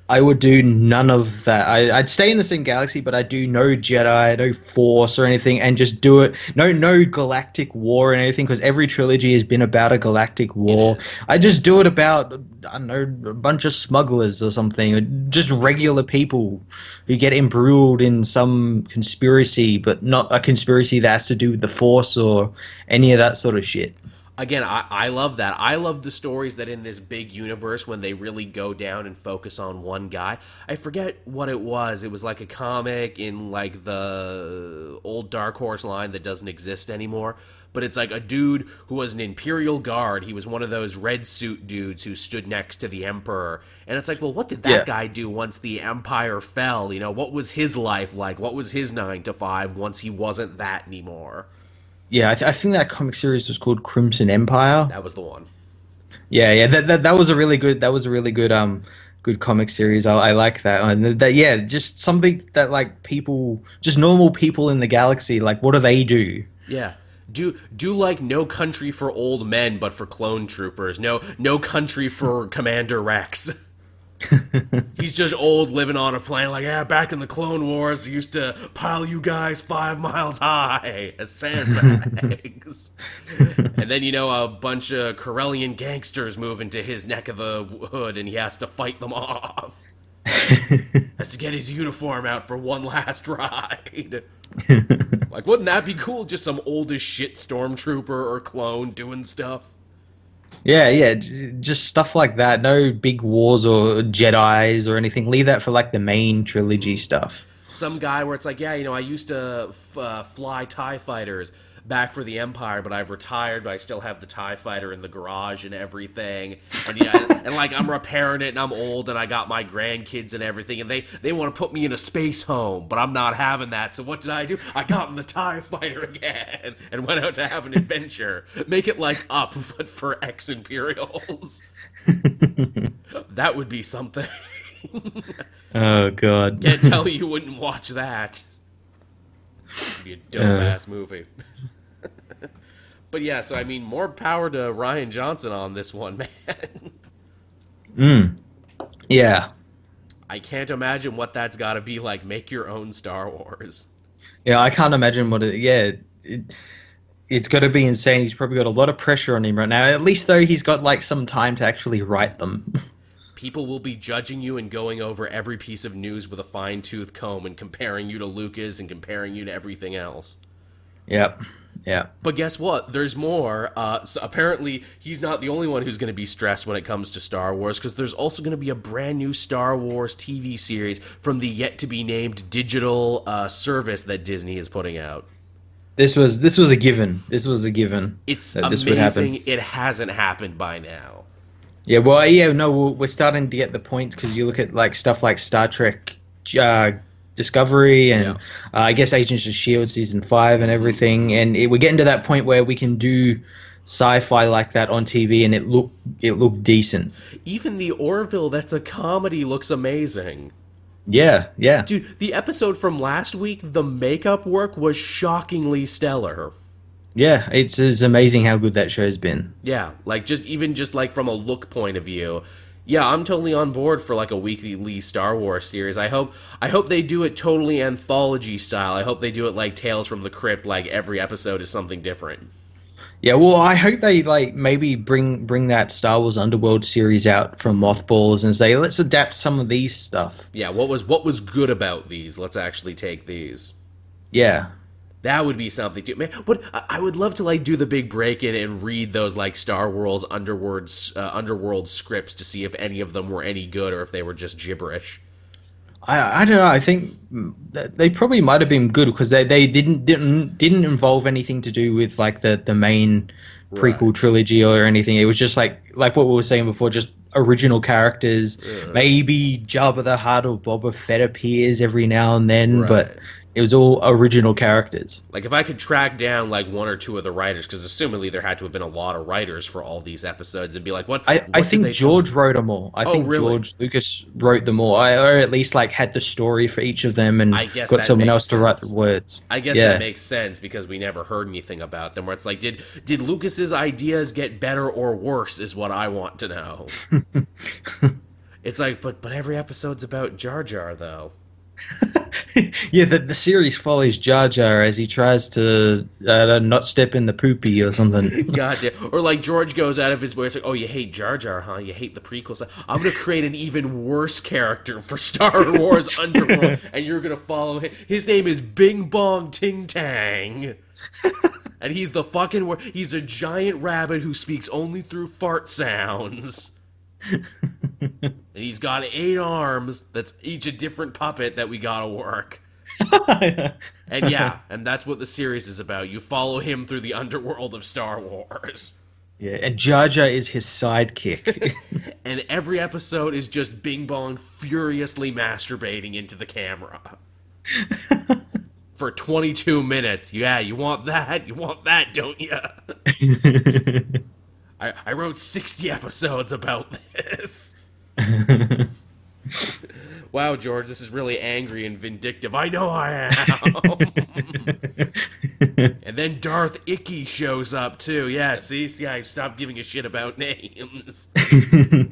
I would do none of that. I, would stay in the same galaxy, but I'd do no Jedi, no Force or anything, and just do it. No, no galactic war or anything, because every trilogy has been about a galactic war. I just do it about I don't know a bunch of smugglers or something, or just regular people who get embroiled in some conspiracy, but not a conspiracy that has to do with the Force or any of that sort of shit again, I, I love that. I love the stories that in this big universe when they really go down and focus on one guy. I forget what it was. It was like a comic in like the old Dark Horse line that doesn't exist anymore. But it's like a dude who was an Imperial Guard. He was one of those red suit dudes who stood next to the Emperor. And it's like, well, what did that yeah. guy do once the Empire fell? You know, what was his life like? What was his nine to five once he wasn't that anymore? Yeah, I, th- I, think that comic series was called Crimson Empire. That was the one. Yeah, yeah, that, that that was a really good that was a really good um good comic series. I, I like that and that yeah, just something that like people, just normal people in the galaxy, like what do they do? Yeah. Do do like no country for old men, but for clone troopers. No no country for Commander Rex. He's just old, living on a planet Like, yeah, back in the Clone Wars, I used to pile you guys five miles high as sandbags. and then you know a bunch of Corellian gangsters move into his neck of the hood, and he has to fight them off. has to get his uniform out for one last ride. like, wouldn't that be cool? Just some old as shit stormtrooper or clone doing stuff. Yeah, yeah, just stuff like that. No big wars or Jedi's or anything. Leave that for like the main trilogy stuff. Some guy where it's like, yeah, you know, I used to uh, fly Tie fighters back for the Empire, but I've retired, but I still have the Tie Fighter in the garage and everything. And yeah, and like I'm repairing it, and I'm old, and I got my grandkids and everything, and they they want to put me in a space home, but I'm not having that. So what did I do? I got in the Tie Fighter again and went out to have an adventure. Make it like up, but for ex Imperials. that would be something. oh god! Can't tell you wouldn't watch that. It'd be a dope uh. ass movie. But yeah, so I mean, more power to Rian Johnson on this one, man. Mm. Yeah. I can't imagine what that's got to be like. Make your own Star Wars. Yeah, I can't imagine what it. Yeah, it, it's got to be insane. He's probably got a lot of pressure on him right now. At least though, he's got like some time to actually write them. People will be judging you and going over every piece of news with a fine tooth comb and comparing you to Lucas and comparing you to everything else. Yep. Yeah. But guess what? There's more. Uh, so apparently, he's not the only one who's going to be stressed when it comes to Star Wars, because there's also going to be a brand new Star Wars TV series from the yet to be named digital uh, service that Disney is putting out. This was this was a given. This was a given. It's amazing. It hasn't happened by now. Yeah. Well, yeah. No, we're starting to get the point because you look at like stuff like Star Trek. Uh, Discovery and yeah. uh, I guess Agents of Shield season five and everything, and it, we're getting to that point where we can do sci-fi like that on TV, and it look it looked decent. Even the Orville, that's a comedy, looks amazing. Yeah, yeah, dude. The episode from last week, the makeup work was shockingly stellar. Yeah, it's, it's amazing how good that show's been. Yeah, like just even just like from a look point of view, yeah, I'm totally on board for like a weekly Lee Star Wars series. I hope I hope they do it totally anthology style. I hope they do it like Tales from the Crypt, like every episode is something different. Yeah, well, I hope they like maybe bring bring that Star Wars Underworld series out from mothballs and say let's adapt some of these stuff. Yeah, what was what was good about these? Let's actually take these. Yeah, that would be something too, man. What I would love to like do the big break in and read those like Star Wars underworld uh, underworld scripts to see if any of them were any good or if they were just gibberish. I, I don't know. I think they probably might have been good because they, they didn't didn't didn't involve anything to do with like the the main prequel trilogy or anything. It was just like like what we were saying before, just original characters. Yeah. Maybe Jabba the Hutt or Boba Fett appears every now and then, right. but it was all original characters. Like if I could track down like one or two of the writers, because assumedly there had to have been a lot of writers for all these episodes, and be like, what? I, what I think George wrote them all. I oh, think really? George Lucas wrote them all, I, or at least like had the story for each of them, and got someone else sense. to write the words. I guess yeah. that makes sense because we never heard anything about them. Where it's like, did did Lucas's ideas get better or worse? Is what I want to know. it's like, but but every episode's about Jar Jar though. yeah, the, the series follows Jar Jar as he tries to uh, not step in the poopy or something. gotcha. Or like George goes out of his way. It's like, oh, you hate Jar Jar, huh? You hate the prequels. I'm going to create an even worse character for Star Wars Underworld, and you're going to follow him. His name is Bing Bong Ting Tang. and he's the fucking. He's a giant rabbit who speaks only through fart sounds. and he's got eight arms. That's each a different puppet that we gotta work. and yeah, and that's what the series is about. You follow him through the underworld of Star Wars. Yeah, and Jar Jar is his sidekick. and every episode is just Bing Bong furiously masturbating into the camera. For 22 minutes. Yeah, you want that? You want that, don't you? I, I wrote 60 episodes about this. wow, George, this is really angry and vindictive. I know I am. and then Darth Icky shows up too. Yeah, see, see, I stopped giving a shit about names.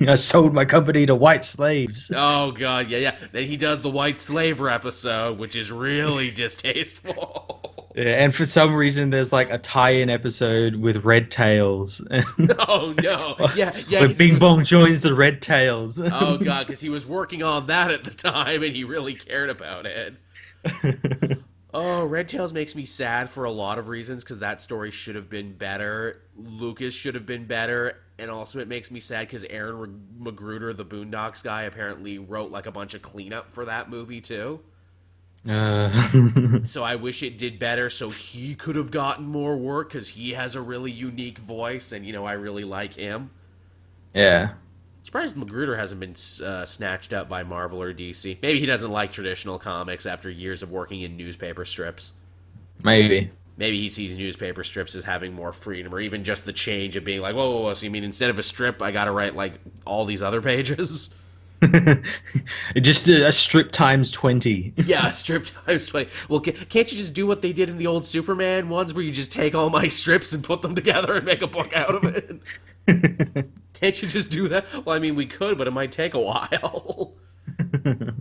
I sold my company to white slaves. Oh god, yeah, yeah. Then he does the white slaver episode, which is really distasteful. Yeah, and for some reason, there's like a tie-in episode with Red Tails. oh no! Yeah, yeah. When Bing was... Bong joins the Red Tails. oh god, because he was working on that at the time, and he really cared about it. Oh, Red Tails makes me sad for a lot of reasons because that story should have been better. Lucas should have been better, and also it makes me sad because Aaron McGruder, the Boondocks guy, apparently wrote like a bunch of cleanup for that movie too. Uh. so I wish it did better so he could have gotten more work because he has a really unique voice, and you know I really like him. Yeah. Surprised McGruder hasn't been uh, snatched up by Marvel or DC. Maybe he doesn't like traditional comics after years of working in newspaper strips. Maybe. Maybe he sees newspaper strips as having more freedom, or even just the change of being like, whoa, whoa, whoa. So you mean instead of a strip, I got to write like all these other pages? just a, a, strip times 20 yeah strip times 20 well can't you just do what they did in the old superman ones where you just take all my strips and put them together and make a book out of it Can't you just do that? Well, I mean, we could, but it might take a while.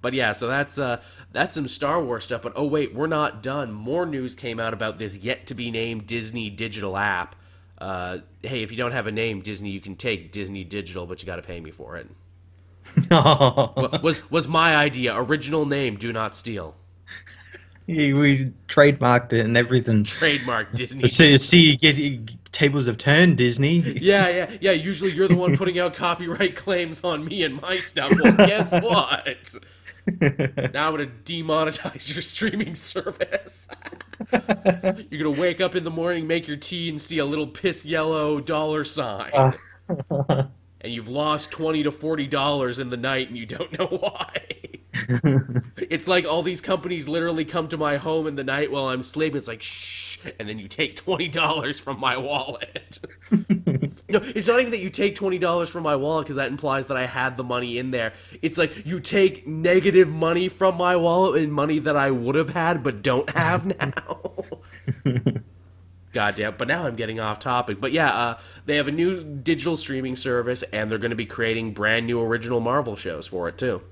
but yeah, so that's uh, that's some Star Wars stuff. But oh wait, we're not done. More news came out about this yet to be named Disney digital app. Uh, hey, if you don't have a name, Disney, you can take Disney Digital, but you got to pay me for it. was was my idea. Original name, do not steal. we trademarked it and everything. Trademark Disney. See, see you get tables have turned, Disney. Yeah, yeah, yeah. Usually you're the one putting out copyright claims on me and my stuff. Well, guess what? now I'm gonna demonetize your streaming service. you're gonna wake up in the morning, make your tea, and see a little piss yellow dollar sign. Uh. And you've lost twenty to forty dollars in the night, and you don't know why. it's like all these companies literally come to my home in the night while I'm sleeping. It's like shh, and then you take twenty dollars from my wallet. no, it's not even that you take twenty dollars from my wallet because that implies that I had the money in there. It's like you take negative money from my wallet and money that I would have had but don't have now. Goddamn! But now I'm getting off topic. But yeah, uh, they have a new digital streaming service, and they're going to be creating brand new original Marvel shows for it too.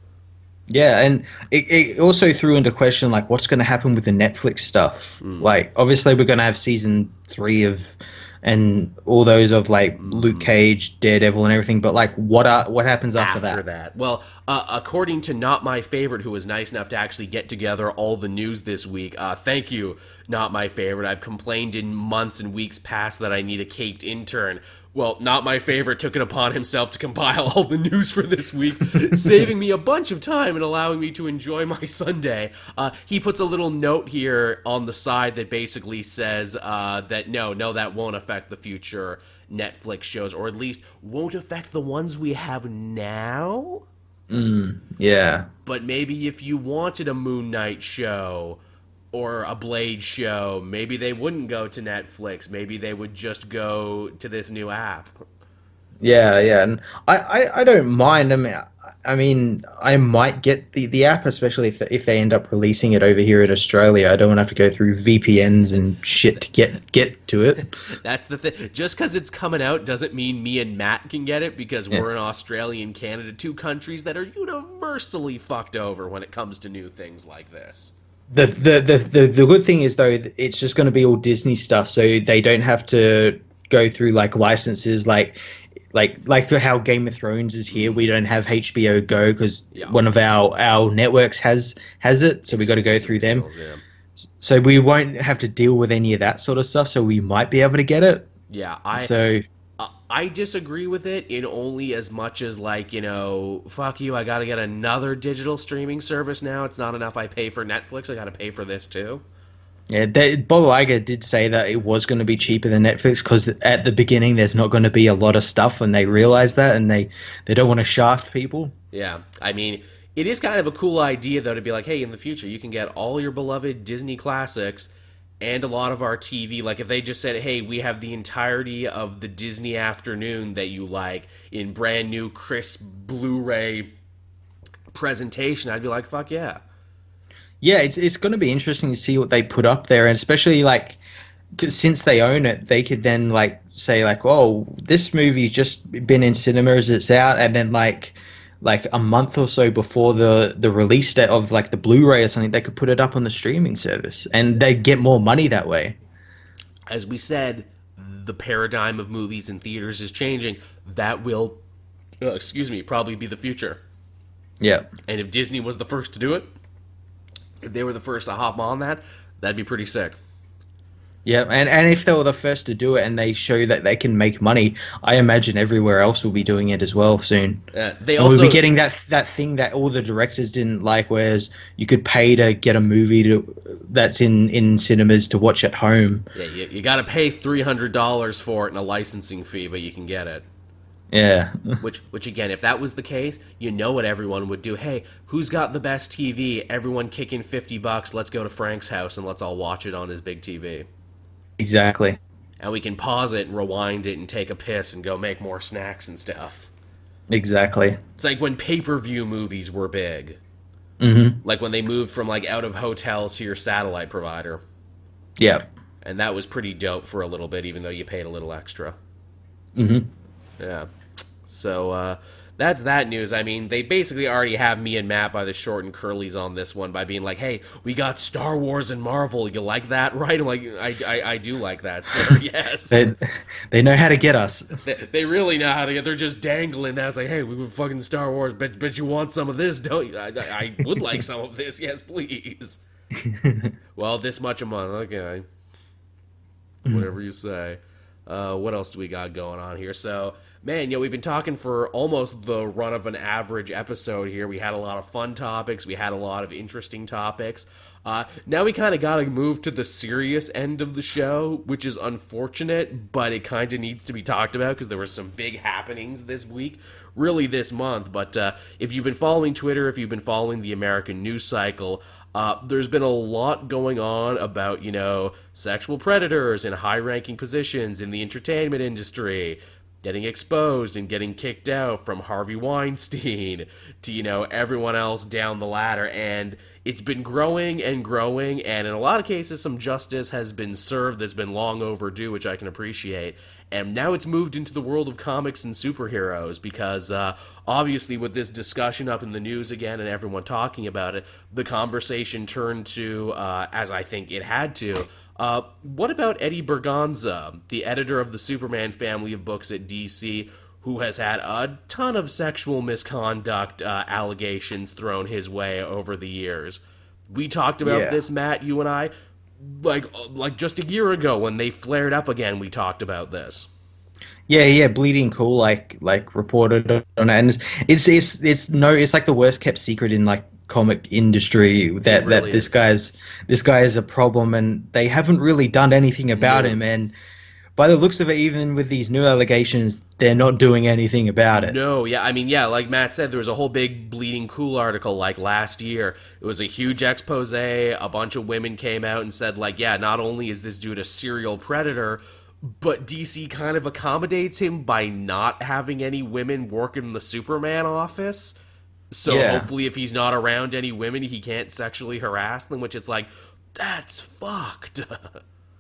Yeah, and it, it also threw into question like what's going to happen with the Netflix stuff. Mm. Like, obviously, we're going to have season three of and all those of like mm. Luke Cage, Daredevil, and everything. But like, what are what happens after, after that? that? Well, uh, according to not my favorite, who was nice enough to actually get together all the news this week. Uh, thank you, not my favorite. I've complained in months and weeks past that I need a caped intern well, not my favorite, took it upon himself to compile all the news for this week, saving me a bunch of time and allowing me to enjoy my Sunday. Uh, he puts a little note here on the side that basically says uh, that no, no, that won't affect the future Netflix shows, or at least won't affect the ones we have now. Mm, yeah. But maybe if you wanted a Moon Knight show or a Blade show, maybe they wouldn't go to Netflix. Maybe they would just go to this new app. Yeah, yeah, and I, I, I don't mind. I mean, I mean, I might get the, the app, especially if if they end up releasing it over here in Australia. I don't want to have to go through VPNs and shit to get get to it. That's the thing. Just because it's coming out doesn't mean me and Matt can get it because yeah. we're in Australia and Canada, two countries that are universally fucked over when it comes to new things like this. The, the the the the good thing is though it's just going to be all Disney stuff, so they don't have to go through like licenses like like like how Game of Thrones is here. We don't have HBO Go because yeah. one of our our networks has has it, so we got to go through them. Yeah. So we won't have to deal with any of that sort of stuff. So we might be able to get it. Yeah, I so I disagree with it in only as much as like you know, fuck you. I got to get another digital streaming service now. It's not enough. I pay for Netflix. I got to pay for this too. Yeah, they, Bob Iger did say that it was going to be cheaper than Netflix because at the beginning there's not going to be a lot of stuff, and they realize that, and they they don't want to shaft people. Yeah, I mean, it is kind of a cool idea though to be like, hey, in the future you can get all your beloved Disney classics and a lot of our TV. Like if they just said, "Hey, we have the entirety of the Disney afternoon that you like in brand new crisp Blu-ray presentation," I'd be like, "Fuck yeah." Yeah, it's it's going to be interesting to see what they put up there, and especially like since they own it, they could then like say like, "Oh, this movie's just been in cinemas, it's out," and then like like a month or so before the the release date of like the Blu-ray or something, they could put it up on the streaming service, and they get more money that way. As we said, the paradigm of movies in theaters is changing. That will, uh, excuse me, probably be the future. Yeah, And if Disney was the first to do it, if they were the first to hop on that, that'd be pretty sick. Yeah, and and if they were the first to do it and they show that they can make money, I imagine everywhere else will be doing it as well soon. Uh, they And also we'll be getting that that thing that all the directors didn't like, whereas you could pay to get a movie to that's in in cinemas to watch at home. yeah, you, you got to pay three hundred dollars for it and a licensing fee, but you can get it. Yeah, Which, which again, if that was the case, you know what everyone would do. Hey, who's got the best TV? Everyone kick in fifty bucks. Let's go to Frank's house and let's all watch it on his big TV. Exactly. And we can pause it and rewind it and take a piss and go make more snacks and stuff. Exactly. It's like when pay per view movies were big. hmm Like when they moved from like out of hotels to your satellite provider. Yeah. And that was pretty dope for a little bit, even though you paid a little extra. hmm Yeah. So uh, that's that news. I mean, they basically already have me and Matt by the short and curlies on this one by being like, "Hey, we got Star Wars and Marvel. You like that, right?" I'm like, "I, I, I do like that, sir. Yes." They they know how to get us. they, they really know how to get. They're just dangling that. It's like, "Hey, we were fucking Star Wars, but but you want some of this, don't you?" I, I, I would like some of this. Yes, please. well, this much a month. Okay. Whatever you say. Uh, what else do we got going on here? So, man, you know, we've been talking for almost the run of an average episode here. We had a lot of fun topics. We had a lot of interesting topics. Uh, now we kind of got to move to the serious end of the show, which is unfortunate, but it kind of needs to be talked about because there were some big happenings this week, really this month. But uh, if you've been following Twitter, if you've been following the American news cycle, uh, there's been a lot going on about, you know, sexual predators in high ranking positions in the entertainment industry getting exposed and getting kicked out from Harvey Weinstein to, you know, everyone else down the ladder. And it's been growing and growing. And in a lot of cases, some justice has been served that's been long overdue, which I can appreciate. And now it's moved into the world of comics and superheroes because uh, obviously, with this discussion up in the news again and everyone talking about it, the conversation turned to, uh, as I think it had to, uh, what about Eddie Berganza, the editor of the Superman family of books at DC, who has had a ton of sexual misconduct uh, allegations thrown his way over the years? We talked about Yeah. this, Matt, you and I, like like just a year ago when they flared up again. We talked about this. Yeah, yeah, bleeding cool. Like like reported on it, and it's it's it's, it's no, it's like the worst kept secret in like comic industry that really that this is. guy's this guy is a problem, and they haven't really done anything about No. him. And by the looks of it, even with these new allegations, they're not doing anything about it. No, yeah, I mean, yeah, like Matt said, there was a whole big bleeding cool article like last year. It was a huge expose. A bunch of women came out and said, like, yeah, not only is this dude a serial predator, but DC kind of accommodates him by not having any women work in the Superman office. So Yeah. hopefully, if he's not around any women, he can't sexually harass them. Which it's like, that's fucked.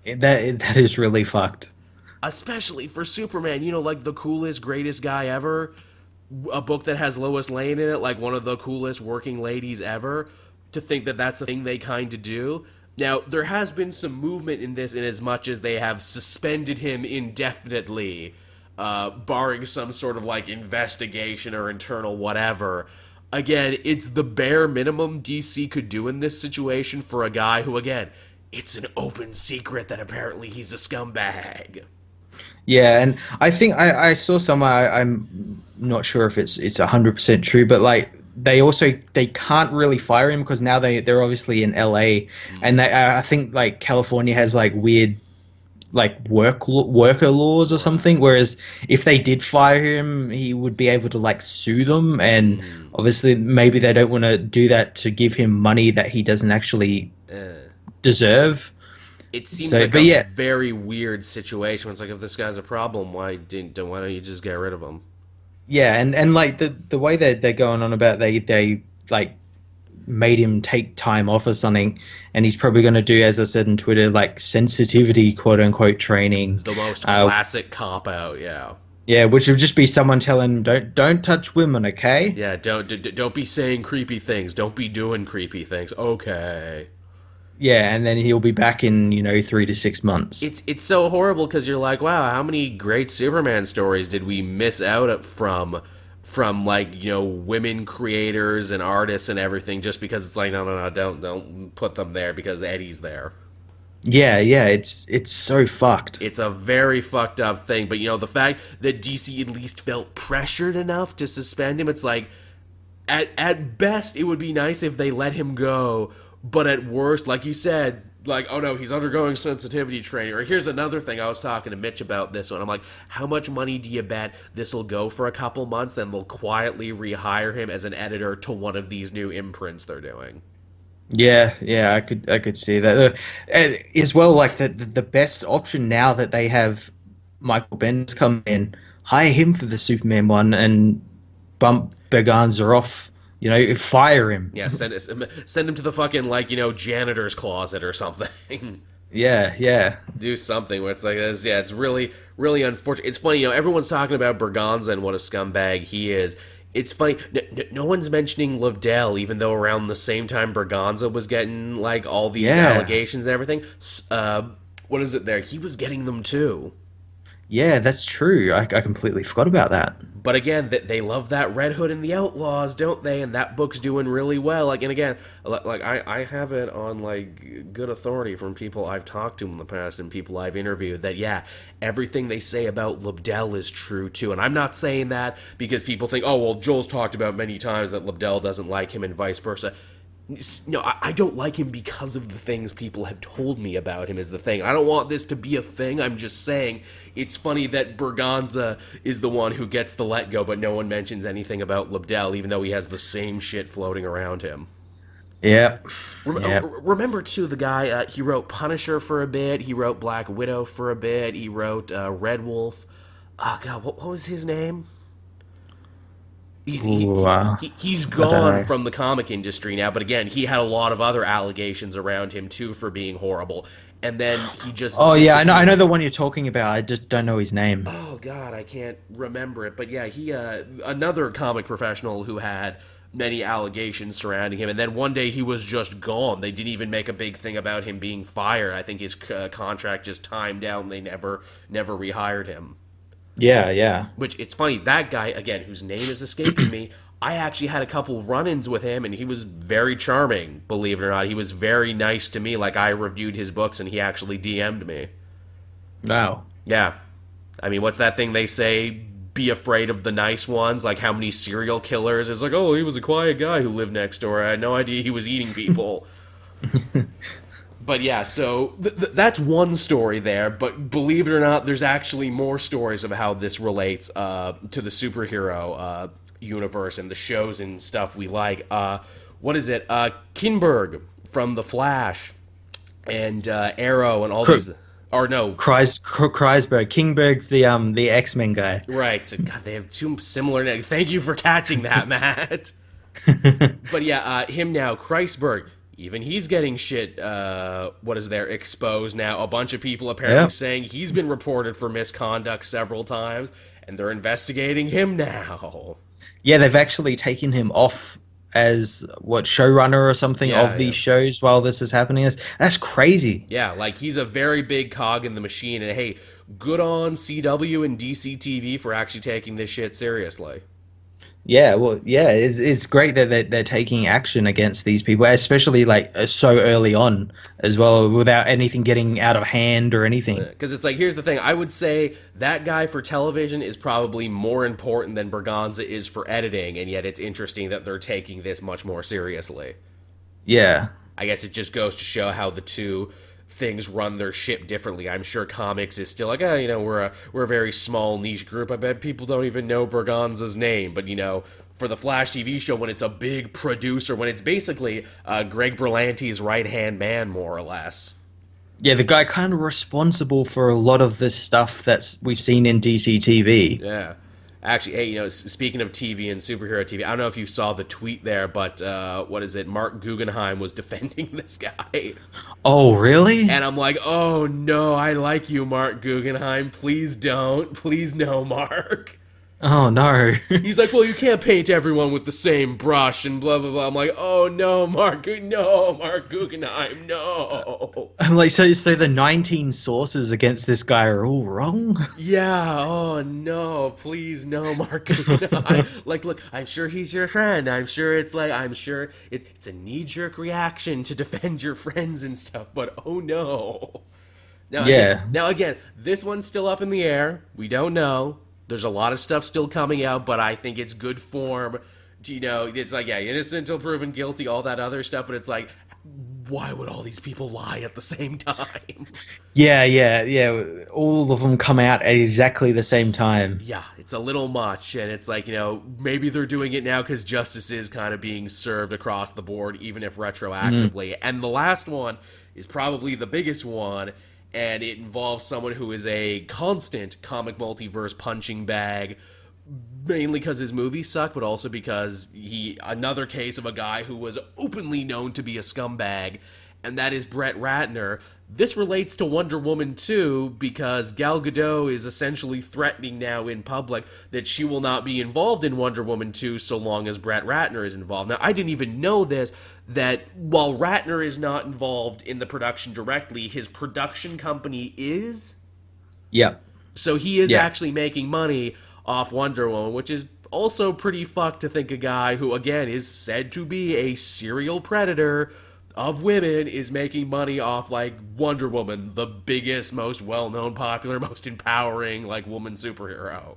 That that is really fucked. especially for Superman. You know, like the coolest, greatest guy ever. A book that has Lois Lane in it, like one of the coolest working ladies ever. To think that that's the thing they kind of do. Now, there has been some movement in this in as much as they have suspended him indefinitely, uh, barring some sort of like investigation or internal whatever. Again, it's the bare minimum DC could do in this situation for a guy who, again, it's an open secret that apparently he's a scumbag. Yeah, and I think I, I saw somewhere. I, I'm not sure if it's it's hundred percent true, but like they also they can't really fire him because now they they're obviously in LA, mm. and they I think like California has like weird like work worker laws or something. Whereas if they did fire him, he would be able to like sue them, and obviously maybe they don't want to do that to give him money that he doesn't actually Uh, deserve. It seems So- like but a yeah. very weird situation. It's like if this guy's a problem, why didn't why don't you just get rid of him? Yeah, and, and like the the way that they're going on about they they like made him take time off or something, and he's probably going to do, as I said on Twitter, like sensitivity quote unquote training. The most Uh, classic cop out. Yeah, Yeah, which would just be someone telling him don't don't touch women, okay? yeah. Don't don't be saying creepy things. Don't be doing creepy things. Okay. Yeah, and then he'll be back in you know three to six months. It's it's so horrible because you're like, wow, how many great Superman stories did we miss out from from like you know women creators and artists and everything just because it's like no no no don't don't put them there because Eddie's there. yeah, yeah, it's it's so fucked. It's a very fucked up thing, but you know the fact that DC at least felt pressured enough to suspend him, it's like at at best it would be nice if they let him go, but at worst, like you said, like oh no, he's undergoing sensitivity training. Or here's another thing I was talking to Mitch about this one. I'm like, how much money do you bet this will go for a couple months? Then they'll quietly rehire him as an editor to one of these new imprints they're doing. Yeah, yeah, I could I could see that uh, as well. Like the, the best option now that they have Michael Bendis come in, hire him for the Superman one and bump Berganza off. You know, fire him. Yeah, send send him to the fucking like you know janitor's closet or something. Yeah, yeah, do something where it's like this. Yeah, it's really, really unfortunate. It's funny, you know, everyone's talking about Berganza and what a scumbag he is. It's funny, no, no, no one's mentioning Lobdell, even though around the same time Berganza was getting like all these Yeah. allegations and everything. Uh, what is it there? He was getting them too. Yeah. That's true. I, I completely forgot about that. But again, that they love that Red Hood and the Outlaws, don't they? And that book's doing really well. Like, and again, like I, I have it on like good authority from people I've talked to in the past and people I've interviewed that yeah, everything they say about Lobdell is true too. And I'm not saying that because people think, oh well, Joel's talked about many times that Lobdell doesn't like him and vice versa. No, I, I don't like him because of the things people have told me about him. Is the thing. I don't want this to be a thing. I'm just saying it's funny that Berganza is the one who gets the let go, but no one mentions anything about Lobdell, even though he has the same shit floating around him. Yeah, Rem- Yeah. uh, remember too the guy uh, he wrote Punisher for a bit. He wrote Black Widow for a bit. He wrote uh, Red Wolf. Oh god, what, what was his name? He's, he, uh, he, he's don't gone from the comic industry now, but again, he had a lot of other allegations around him too for being horrible. And then he just Oh yeah, I know. I know the one you're talking about. I just don't know his name. Oh God, I can't remember it. But yeah, he uh, another comic professional who had many allegations surrounding him, and then one day he was just gone. They didn't even make a big thing about him being fired. I think his uh, contract just timed out, and they never never rehired him. Yeah, yeah. Which it's funny that guy again, whose name is escaping me. I actually had a couple run-ins with him, and he was very charming. Believe it or not, he was very nice to me. Like I reviewed his books, and he actually DM'd me. Wow. Yeah. I mean, what's that thing they say? Be afraid of the nice ones. Like how many serial killers? It's like, oh, he was a quiet guy who lived next door. I had no idea he was eating people. but yeah, so th- th- that's one story there. But believe it or not, there's actually more stories of how this relates uh, to the superhero uh, universe and the shows and stuff we like. Uh, what is it? Uh, Kinberg from The Flash and uh, Arrow and all Cr- these. Or no, Kreis, Kreisberg, Kinberg's the um the X Men guy. Right. So God, they have two similar names. Thank you for catching that, Matt. but yeah, uh, him now, Kreisberg. Even he's getting shit. Uh, what is there exposed now? A bunch of people apparently Yeah. saying he's been reported for misconduct several times, and they're investigating him now. Yeah, they've actually taken him off as what showrunner or something Yeah, of these yeah. shows while this is happening. That's, that's crazy. Yeah, like he's a very big cog in the machine, and hey, good on CW and DC TV for actually taking this shit seriously. Yeah, well, yeah, it's, it's great that they're, they're taking action against these people, especially like uh, so early on as well, without anything getting out of hand or anything. Because it's like, here's the thing. I would say that guy for television is probably more important than Berganza is for editing, and yet it's interesting that they're taking this much more seriously. Yeah, I guess it just goes to show how the two things run their ship differently. I'm sure comics is still like, oh, you know, we're a we're a very small niche group. I bet people don't even know Berganza's name, but you know. For the Flash TV show, when it's a big producer, when it's basically uh, Greg Berlanti's right hand man, more or less. Yeah, the guy kind of responsible for a lot of this stuff that's we've seen in DC TV. Yeah. Actually, hey, you know, speaking of TV and superhero TV, I don't know if you saw the tweet there, but uh, what is it? Marc Guggenheim was defending this guy. Oh, really? And I'm like, oh no, I like you, Marc Guggenheim. Please don't. Please no, Mark. Oh no. He's like, well, you can't paint everyone with the same brush and blah blah blah. I'm like, oh no, Mark, no, Marc Guggenheim, no. I'm like, so so the 19 sources against this guy are all wrong. Yeah. Oh no, please no, Marc Guggenheim. like, look, I'm sure he's your friend. I'm sure it's like, I'm sure it's it's a knee jerk reaction to defend your friends and stuff. But oh no. Now, Yeah. Again, now again, this one's still up in the air. We don't know. There's a lot of stuff still coming out, but I think it's good form. To, you know, it's like yeah, innocent until proven guilty, all that other stuff. But it's like, why would all these people lie at the same time? Yeah, yeah, yeah. All of them come out at exactly the same time. yeah, it's a little much, and it's like you know maybe they're doing it now because justice is kind of being served across the board, even if retroactively. Mm. And the last one is probably the biggest one, and it involves someone who is a constant comic multiverse punching bag. Mainly because his movies suck, but also because he another case of a guy who was openly known to be a scumbag, and that is Brett Ratner. This relates to Wonder Woman 2 because Gal Gadot is essentially threatening now in public that she will not be involved in Wonder Woman 2 so long as Brett Ratner is involved. Now, I didn't even know this that while Ratner is not involved in the production directly, his production company is. Yep. So he is actually making money off Wonder Woman, which is also pretty fucked to think a guy who, again, is said to be a serial predator of women is making money off like Wonder Woman, the biggest, most well-known, popular, most empowering like woman superhero.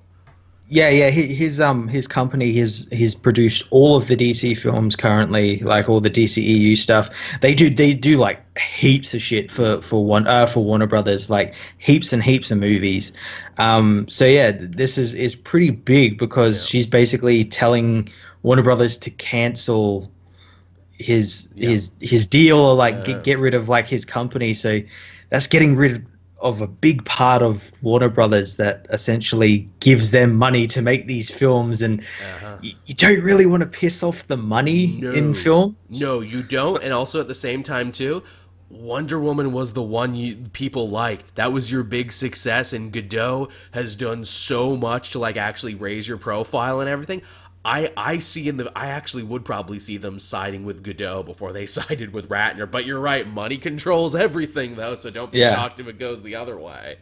Yeah, yeah. His, his um his company he's he's produced all of the DC films currently, like all the DCEU stuff. They do they do like heaps of shit for for one uh for Warner Brothers, like heaps and heaps of movies. Um, so yeah, this is is pretty big because she's basically telling Warner Brothers to cancel his his his deal or like get, get rid of like his company. So that's getting rid of a big part of Warner Brothers that essentially gives them money to make these films, and uh-huh. you, you don't really want to piss off the money No. in film. No, you don't. And also at the same time too, Wonder Woman was the one you, people liked. That was your big success, and Gadot has done so much to like actually raise your profile and everything. I I see in the I actually would probably see them siding with Gadot before they sided with Ratner. But you're right, money controls everything though, so don't be Yeah. shocked if it goes the other way.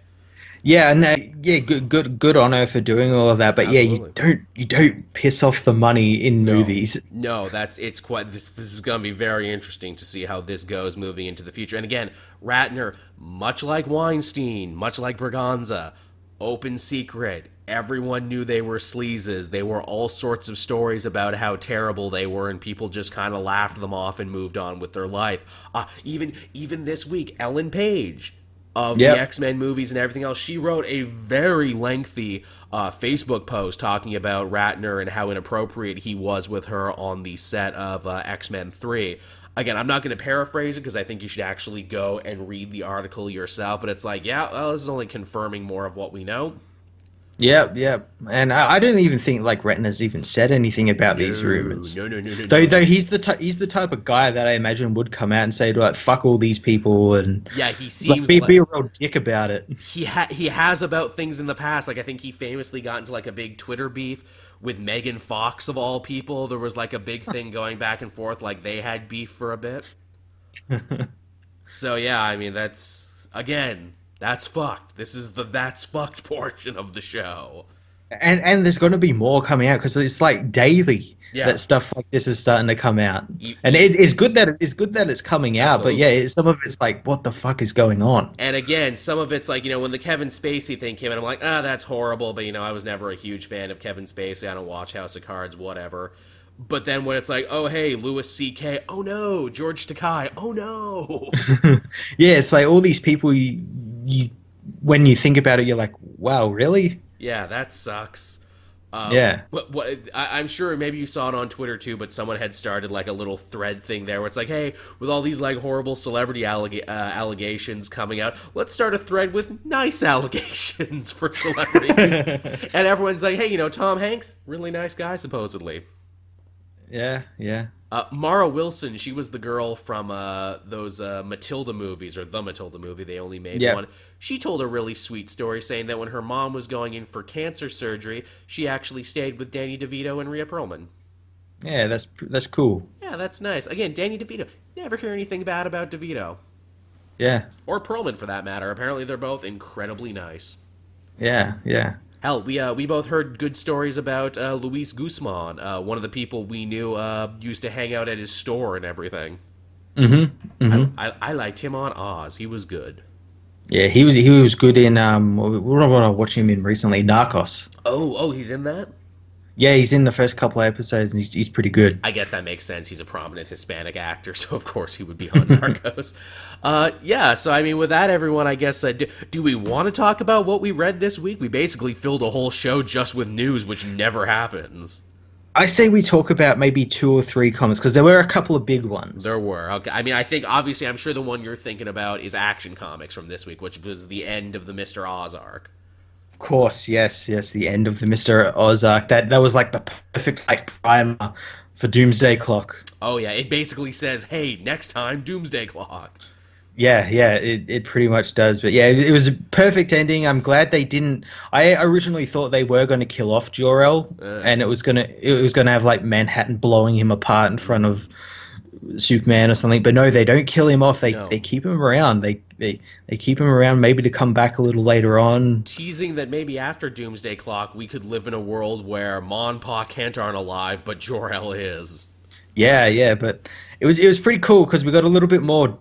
Yeah, and uh, yeah, good, good, good on her for doing all of that. But yeah, you don't, you don't piss off the money in movies. No, that's it's quite. This is going to be very interesting to see how this goes moving into the future. And again, Ratner, much like Weinstein, much like Braganza, open secret. Everyone knew they were sleazes. They were all sorts of stories about how terrible they were, and people just kind of laughed them off and moved on with their life. Uh, even even this week, Ellen Page of Yep. the X Men movies and everything else. She wrote a very lengthy uh, Facebook post talking about Ratner and how inappropriate he was with her on the set of uh, X Men 3. Again, I'm not going to paraphrase it because I think you should actually go and read the article yourself, but it's like, yeah, well, this is only confirming more of what we know. Yep, yep. And I, I don't even think like Ratner's even said anything about these rumors. No, no, no, no. Though, no. though he's the ty- he's the type of guy that I imagine would come out and say like "fuck all these people" and Yeah, he like, seems be, like be a real dick about it. he ha- he has about things in the past. Like I think he famously got into like a big Twitter beef with Megan Fox of all people. There was like a big thing going back and forth. Like they had beef for a bit. so yeah, I mean that's again that's fucked. This is the that's fucked portion of the show. And and there's going to be more coming out because it's like daily Yeah. that stuff like this is starting to come out. You- and it, it's good that it's good that it's coming out, but yeah, it, some of it's like, what the fuck is going on? And again, some of it's like, you know, when the Kevin Spacey thing came in, I'm like, ah, that's horrible. But, you know, I was never a huge fan of Kevin Spacey. I don't watch House of Cards, whatever. But then when it's like, oh, hey, Louis C.K., oh no, George Takei, oh no. Yeah, it's like all these people you, you when you think about it, you're like, wow, really? yeah, that sucks. Uh, Yeah. What, what, I, I'm sure maybe you saw it on Twitter too, but someone had started like a little thread thing there where it's like, hey, with all these like horrible celebrity allega- uh, allegations coming out, let's start a thread with nice allegations for celebrities. and everyone's like, hey, you know, Tom Hanks, really nice guy, supposedly. Yeah, yeah. Uh, Mara Wilson, she was the girl from uh, those uh, Matilda movies, or the Matilda movie. They only made Yeah. one. She told a really sweet story saying that when her mom was going in for cancer surgery, she actually stayed with Danny DeVito and Rhea Perlman. Yeah, that's that's cool. Yeah, that's nice. Again, Danny DeVito. Never hear anything bad about DeVito. Yeah, Or Perlman, for that matter. Apparently, they're both incredibly nice. yeah, yeah. Hell, we uh, we both heard good stories about uh, Luis Guzman, uh, one of the people we knew uh, used to hang out at his store and everything. Mm-hmm. mm-hmm. I, I liked him on Oz. He was good. Yeah, he was he was good in um. Am I watching him in recently? Narcos. Oh, oh, he's in that. Yeah, he's in the first couple of episodes and he's he's pretty good. I guess that makes sense. He's a prominent Hispanic actor, so of course he would be on Narcos. uh, yeah, so I mean, with that, everyone, I guess, uh, do, do we want to talk about what we read this week? We basically filled a whole show just with news, which never happens. I say we talk about maybe two or three comics because there were a couple of big ones. There were. Okay. I mean, I think obviously, I'm sure the one you're thinking about is Action Comics from this week, which was the end of the Mister Oz arc. Of course, yes, yes. The end of the Mister Oz arc. That that was like the perfect like primer for Doomsday Clock. Oh yeah, it basically says, "Hey, next time, Doomsday Clock." Yeah, yeah, it, it pretty much does. But yeah, it, it was a perfect ending. I'm glad they didn't. I originally thought they were going to kill off Jor-El, Uh. and it was gonna it was gonna have like Manhattan blowing him apart in front of Superman or something. But no, they don't kill him off. They No. they keep him around. They they they keep him around maybe to come back a little later on. Teasing that maybe after Doomsday Clock, we could live in a world where Ma and Pa Kent aren't alive, but Jor El is. Yeah, yeah, but it was it was pretty cool because we got a little bit more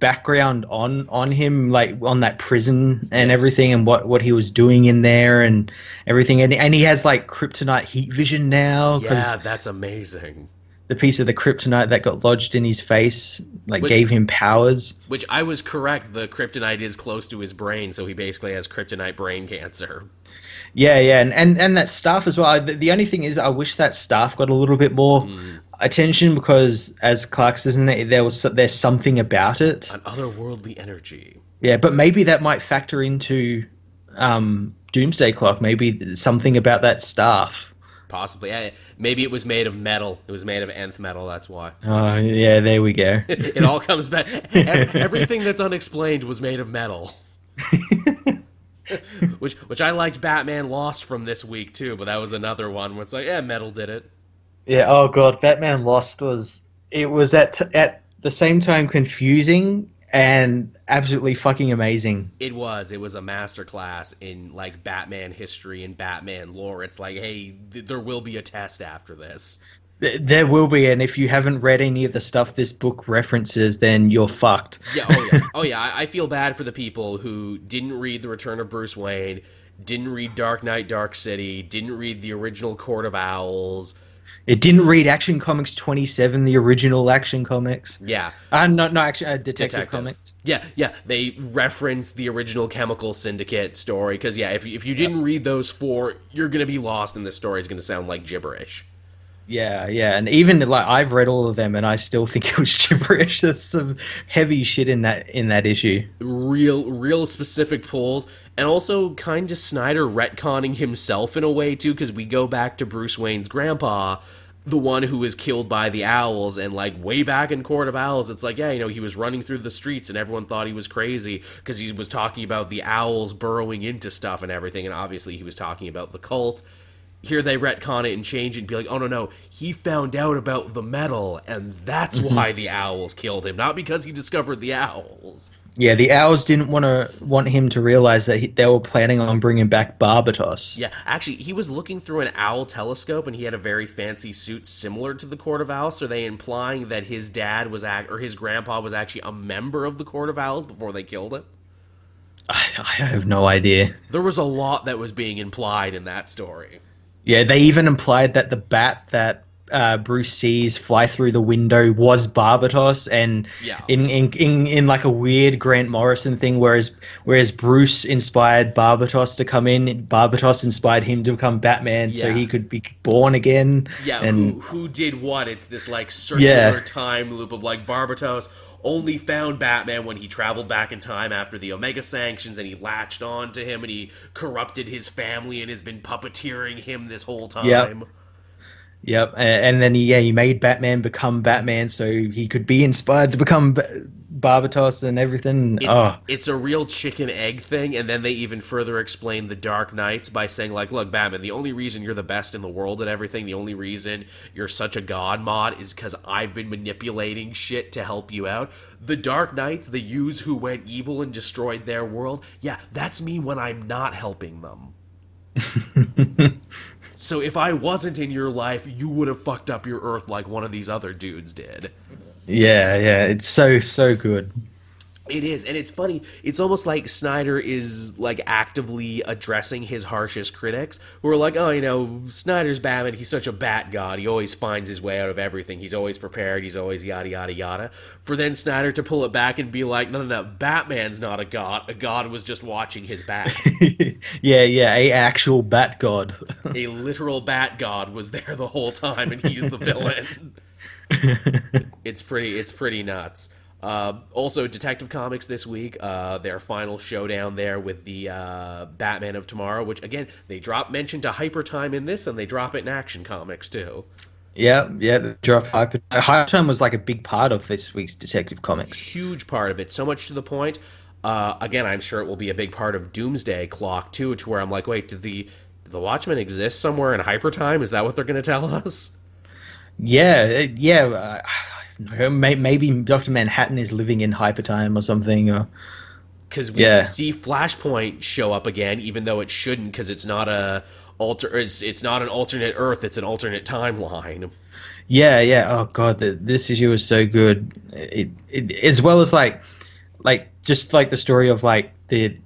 background on on him, like on that prison and Yes. everything, and what what he was doing in there and everything, and and he has like kryptonite heat vision now Yeah, that's amazing. The piece of the kryptonite that got lodged in his face like Wait. gave him powers. Which I was correct. The kryptonite is close to his brain, so he basically has kryptonite brain cancer. Yeah, yeah, and and, and that staff as well. I, the, the only thing is, I wish that staff got a little bit more Mm. attention because, as Clark says, in it, there was there's something about it. An otherworldly energy. Yeah, but maybe that might factor into um, Doomsday Clock. Maybe something about that staff. Possibly. Eh, Maybe it was made of metal. It was made of nth metal, that's why. Oh, yeah, there we go. it all comes back. Everything that's unexplained was made of metal. which which I liked Batman Lost from this week too, but that was another one where it's like, yeah, metal did it. yeah. Oh god, Batman Lost was it was at at the same time confusing and absolutely fucking amazing. It was. It was a masterclass in like Batman history and Batman lore. It's like, hey, th- there will be a test after this. There will be, and if you haven't read any of the stuff this book references, then you're fucked. Yeah, oh yeah, oh yeah. I, I feel bad for the people who didn't read the Return of Bruce Wayne, didn't read Dark Knight, Dark City, didn't read the original Court of Owls. It didn't read Action Comics 27, the original Action Comics. Yeah, Uh, no, no, Action uh, Detective, Detective. Comics. Yeah, yeah, they reference the original Chemical Syndicate story because yeah, if you, if you didn't read those four, you're gonna be lost, and the story is gonna sound like gibberish. Yeah, yeah, and even like I've read all of them, and I still think it was gibberish. There's some heavy shit in that in that issue. Real, real specific pulls, and also kind of Snyder retconning himself in a way too, because we go back to Bruce Wayne's grandpa, the one who was killed by the owls, and like way back in Court of Owls, it's like yeah, you know, he was running through the streets, and everyone thought he was crazy because he was talking about the owls burrowing into stuff and everything, and obviously he was talking about the cult. here they retcon it and change it and be like, oh no no, he found out about the metal and that's mm-hmm. why the owls killed him, not because he discovered the owls. Yeah, the owls didn't want to want him to realize that he, they were planning on bringing back Barbatos. Yeah, actually, he was looking through an owl telescope and he had a very fancy suit similar to the Court of Owls. So are they implying that his dad was act or his grandpa was actually a member of the Court of Owls before they killed him? I, I have no idea. There was a lot that was being implied in that story. Yeah, they even implied that the bat that uh, Bruce sees fly through the window was Barbatos, and Yeah. in, in in in like a weird Grant Morrison thing, whereas whereas Bruce inspired Barbatos to come in, Barbatos inspired him to become Batman, so he could be born again. Yeah, and who who did what? It's this like circular Yeah. time loop of like Barbatos only found Batman when he traveled back in time after the Omega sanctions and he latched on to him and he corrupted his family and has been puppeteering him this whole time. Yep. Yep, and then he, yeah, he made Batman become Batman, so he could be inspired to become Ba- Barbatos and everything. It's, oh, it's a real chicken egg thing, and then they even further explain the Dark Knights by saying, like, look, Batman, the only reason you're the best in the world at everything, the only reason you're such a god mod is because I've been manipulating shit to help you out. The Dark Knights, the Yous who went evil and destroyed their world, yeah, that's me when I'm not helping them. so if I wasn't in your life, you would have fucked up your Earth like one of these other dudes did. yeah, yeah, it's so so good. It is, and it's funny. It's almost like Snyder is like actively addressing his harshest critics, who are like, "Oh, you know, Snyder's Batman. He's such a bat god. He always finds his way out of everything. He's always prepared. He's always yada yada yada." For then Snyder to pull it back and be like, "No, no, no. Batman's not a god. A god was just watching his bat. yeah, yeah, a actual Bat God. a literal bat god was there the whole time, and he's the villain." it's pretty it's pretty nuts uh, also detective comics this week uh, their final showdown there with the uh, batman of tomorrow which again they drop mention to hyper time in this and they drop it in action comics too yeah, yeah. Drop Hyper. Hyper Time was like a big part of this week's Detective Comics. huge part of it so much to the point uh, again i'm sure it will be a big part of doomsday clock too to where i'm like wait did the did the watchmen exist somewhere in hyper time is that what they're going to tell us Yeah, uh, yeah. I don't know, maybe Doctor Manhattan is living in Hyper Time or something. Or because we Yeah. see Flashpoint show up again, even though it shouldn't, because it's not a alter. It's it's not an alternate Earth. It's an alternate timeline. Yeah, yeah. Oh god, the, this issue was so good. It, it as well as like, like just like the story of like the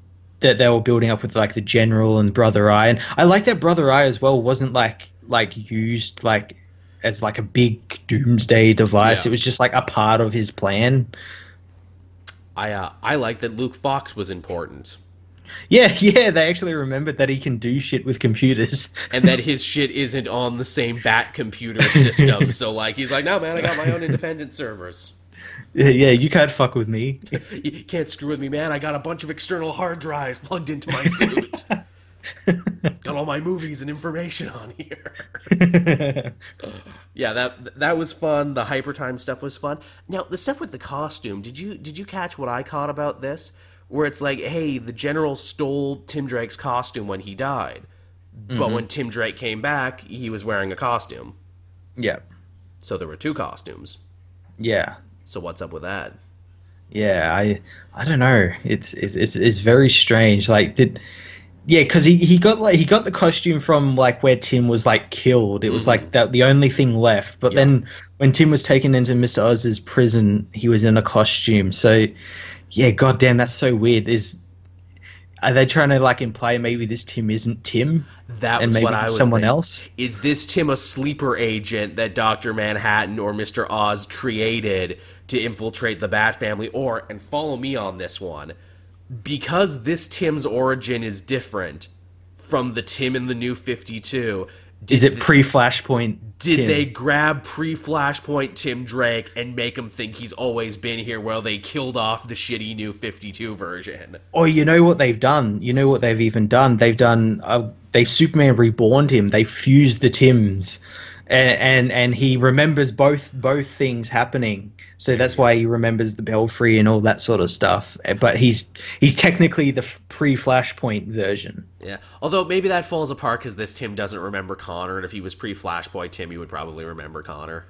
that they were building up with like the general and Brother Eye, and I like that Brother Eye as well wasn't like like used like as like a big doomsday device. Yeah. It was just like a part of his plan. I uh, I like that Luke Fox was important, Yeah, yeah. They actually remembered that he can do shit with computers. and that his shit isn't on the same Bat computer system. so like he's like, no man, I got my own independent servers. yeah, yeah, you can't fuck with me. You can't screw with me, man. I got a bunch of external hard drives plugged into my suit. got all my movies and information on here. Yeah, that that was fun. The hypertime stuff was fun. Now, the stuff with the costume, did you did you catch what I caught about this? Where it's like, hey, the general stole Tim Drake's costume when he died. But mm-hmm. when Tim Drake came back, he was wearing a costume. yeah, So there were two costumes. yeah. So what's up with that? Yeah, I I don't know. It's it's it's, it's very strange. Like did yeah, because he, he got like he got the costume from like where Tim was like killed. It was like mm. that the only thing left. But. Yeah. then when Tim was taken into Mister Oz's prison, he was in a costume. So yeah, goddamn, that's so weird. Is are they trying to like imply maybe this Tim isn't Tim That and was maybe what I was someone thinking. else? Is this Tim a sleeper agent that Dr. Manhattan or Mr. Oz created to infiltrate the Bat family? Or, and follow me on this one, because this Tim's origin is different from the Tim in the New 52, did, Is it pre Flashpoint? did Tim? they grab pre Flashpoint Tim Drake and make him think he's always been here while they killed off the shitty New 52 version? Or you know what they've done? You know what they've even done? They've done. Uh, they Superman reborned him. They fused the Tims, and, and and he remembers both both things happening. So that's why he remembers the Belfry and all that sort of stuff. Uh, But he's he's technically the pre Flashpoint version. Yeah. Although maybe that falls apart because this Tim doesn't remember Connor, and if he was pre Flashpoint Tim, he would probably remember Connor.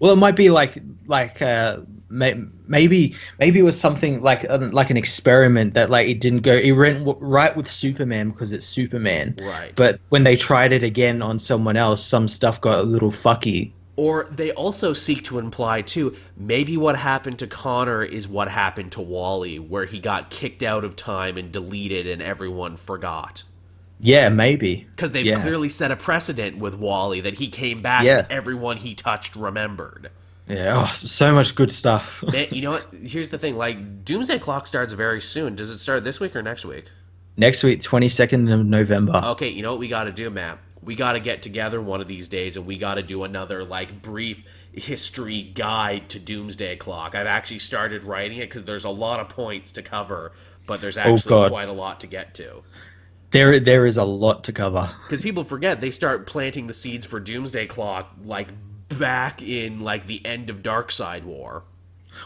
Well, it might be like like uh, may, maybe maybe it was something like um, like an experiment that like it didn't go. It went w- right with Superman because it's Superman. Right. But when they tried it again on someone else, some stuff got a little fucky. Or they also seek to imply, too, maybe what happened to Connor is what happened to Wally, where he got kicked out of time and deleted and everyone forgot. Yeah, maybe. Because they've Yeah. clearly set a precedent with Wally that he came back Yeah. and everyone he touched remembered. Yeah, oh, so much good stuff. Man, you know what? Here's the thing. Like, Doomsday Clock starts very soon. Does it start this week or next week? Next week, 22nd of November. Okay, you know what we got to do, Matt? We got to get together one of these days and we got to do another, like, brief history guide to Doomsday Clock. I've actually started writing it because there's a lot of points to cover, but there's oh, actually God. quite a lot to get to. There, there is a lot to cover. Because people forget they start planting the seeds for Doomsday Clock, like, back in, like, the end of Darkseid War.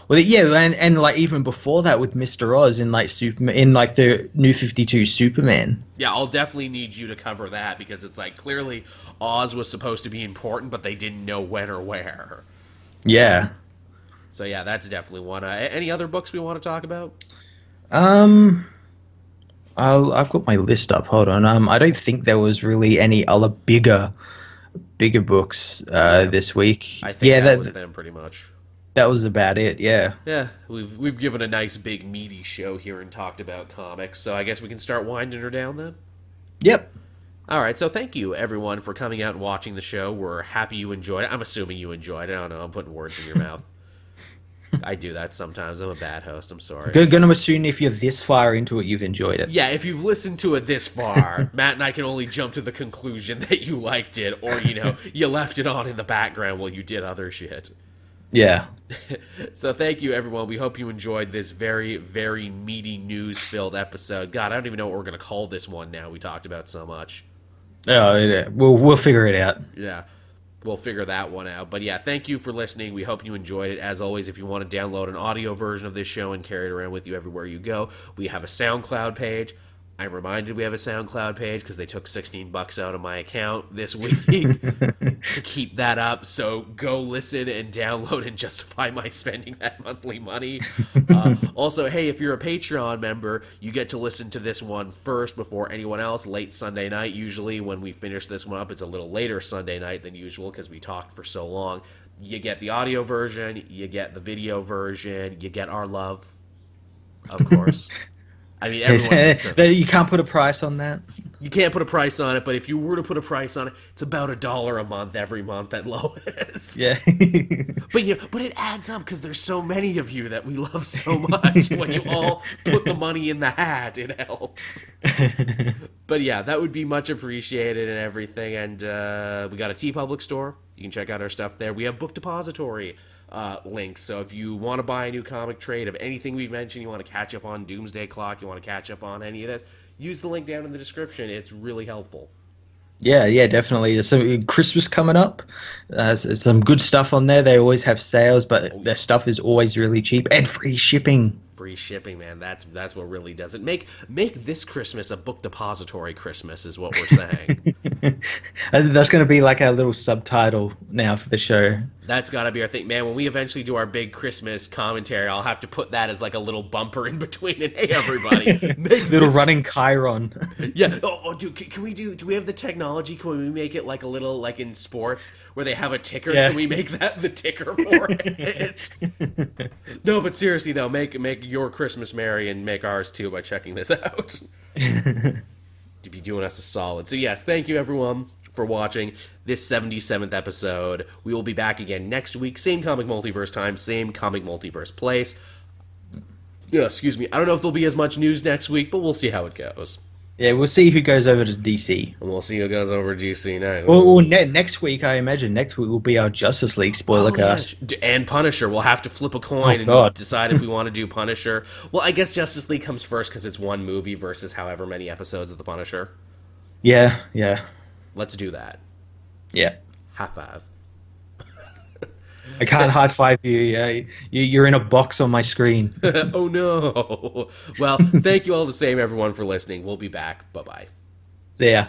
Well, yeah, and, and like even before that with Mister Oz in like Superman in like the New Fifty Two Superman. Yeah, I'll definitely need you to cover that because it's like clearly Oz was supposed to be important, but they didn't know when or where. Yeah. So yeah, that's definitely one. Uh, any other books we want to talk about? Um, I'll, I've got my list up. Hold on. Um, I don't think there was really any other bigger, bigger books uh, this week. I think yeah, that, that was them pretty much. that was about it. Yeah. Yeah, we've we've given a nice big meaty show here and talked about comics, so I guess we can start winding her down then. Yep. All right, so thank you everyone for coming out and watching the show. We're happy you enjoyed it. I'm assuming you enjoyed it. I don't know. I'm putting words in your mouth. I do that sometimes. I'm a bad host. I'm sorry. Go, gonna assume if you're this far into it, you've enjoyed it. Yeah, if you've listened to it this far, Matt and I can only jump to the conclusion that you liked it, or you know, you left it on in the background while you did other shit. Yeah. So thank you, everyone. We hope you enjoyed this very, very meaty news-filled episode. God, I don't even know what we're gonna call this one now. We talked about so much. Oh, yeah. We'll we'll figure it out. Yeah. We'll figure that one out. But yeah, thank you for listening. We hope you enjoyed it. As always, if you want to download an audio version of this show and carry it around with you everywhere you go, we have a SoundCloud page. I'm reminded we have a SoundCloud page because they took 16 bucks out of my account this week to keep that up. So go listen and download and justify my spending that monthly money. Uh, also, hey, if you're a Patreon member, you get to listen to this one first before anyone else. Late Sunday night, usually when we finish this one up, it's a little later Sunday night than usual because we talked for so long. You get the audio version, you get the video version, you get our love, of course. I mean, everyone you can't put a price on that. You can't put a price on it, but if you were to put a price on it, it's about a dollar a month every month at lowest. Yeah. But you, but it adds up because there's so many of you that we love so much. when you all put the money in the hat, it helps. But yeah, that would be much appreciated and everything. And uh, we got a TeePublic store. You can check out our stuff there. We have Book Depository uh, links. So if you want to buy a new comic trade of anything we've mentioned, you want to catch up on Doomsday Clock, you want to catch up on any of this, use the link down in the description. It's really helpful. Yeah, yeah, definitely. There's some Christmas coming up. Uh, some good stuff on there. They always have sales, but their stuff is always really cheap and free shipping. Free shipping, man. That's that's what really does it. Make make this Christmas a book depository Christmas is what we're saying. That's going to be like our little subtitle now for the show. That's got to be our thing, man. When we eventually do our big Christmas commentary, I'll have to put that as like a little bumper in between. And hey, everybody, make Little this- running Chyron. Yeah. Oh, oh, dude, can, can we do? Do we have the technology? Can we make it like a little like in sports where they have a ticker? Yeah. Can we make that the ticker for it? no, but seriously though, make make your Christmas merry and make ours too by checking this out. You'd be doing us a solid. So yes, thank you everyone for watching this 77th episode. We will be back again next week. Same comic multiverse time, same comic multiverse place. Yeah, excuse me. I don't know if there'll be as much news next week, but we'll see how it goes. yeah, we'll see who goes over to DC. And we'll see who goes over to DC next. Well, well ne- next week, I imagine next week will be our Justice League spoiler Oh, cast. yeah. And Punisher. We'll have to flip a coin Oh, and God. decide if we want to do Punisher. Well, I guess Justice League comes first because it's one movie versus however many episodes of the Punisher. Yeah, yeah, Let's do that. yeah. High five. I can't high five you. Yeah, you. You're in a box on my screen. oh no. Well, thank you all the same, everyone, for listening. We'll be back. Bye bye. See ya.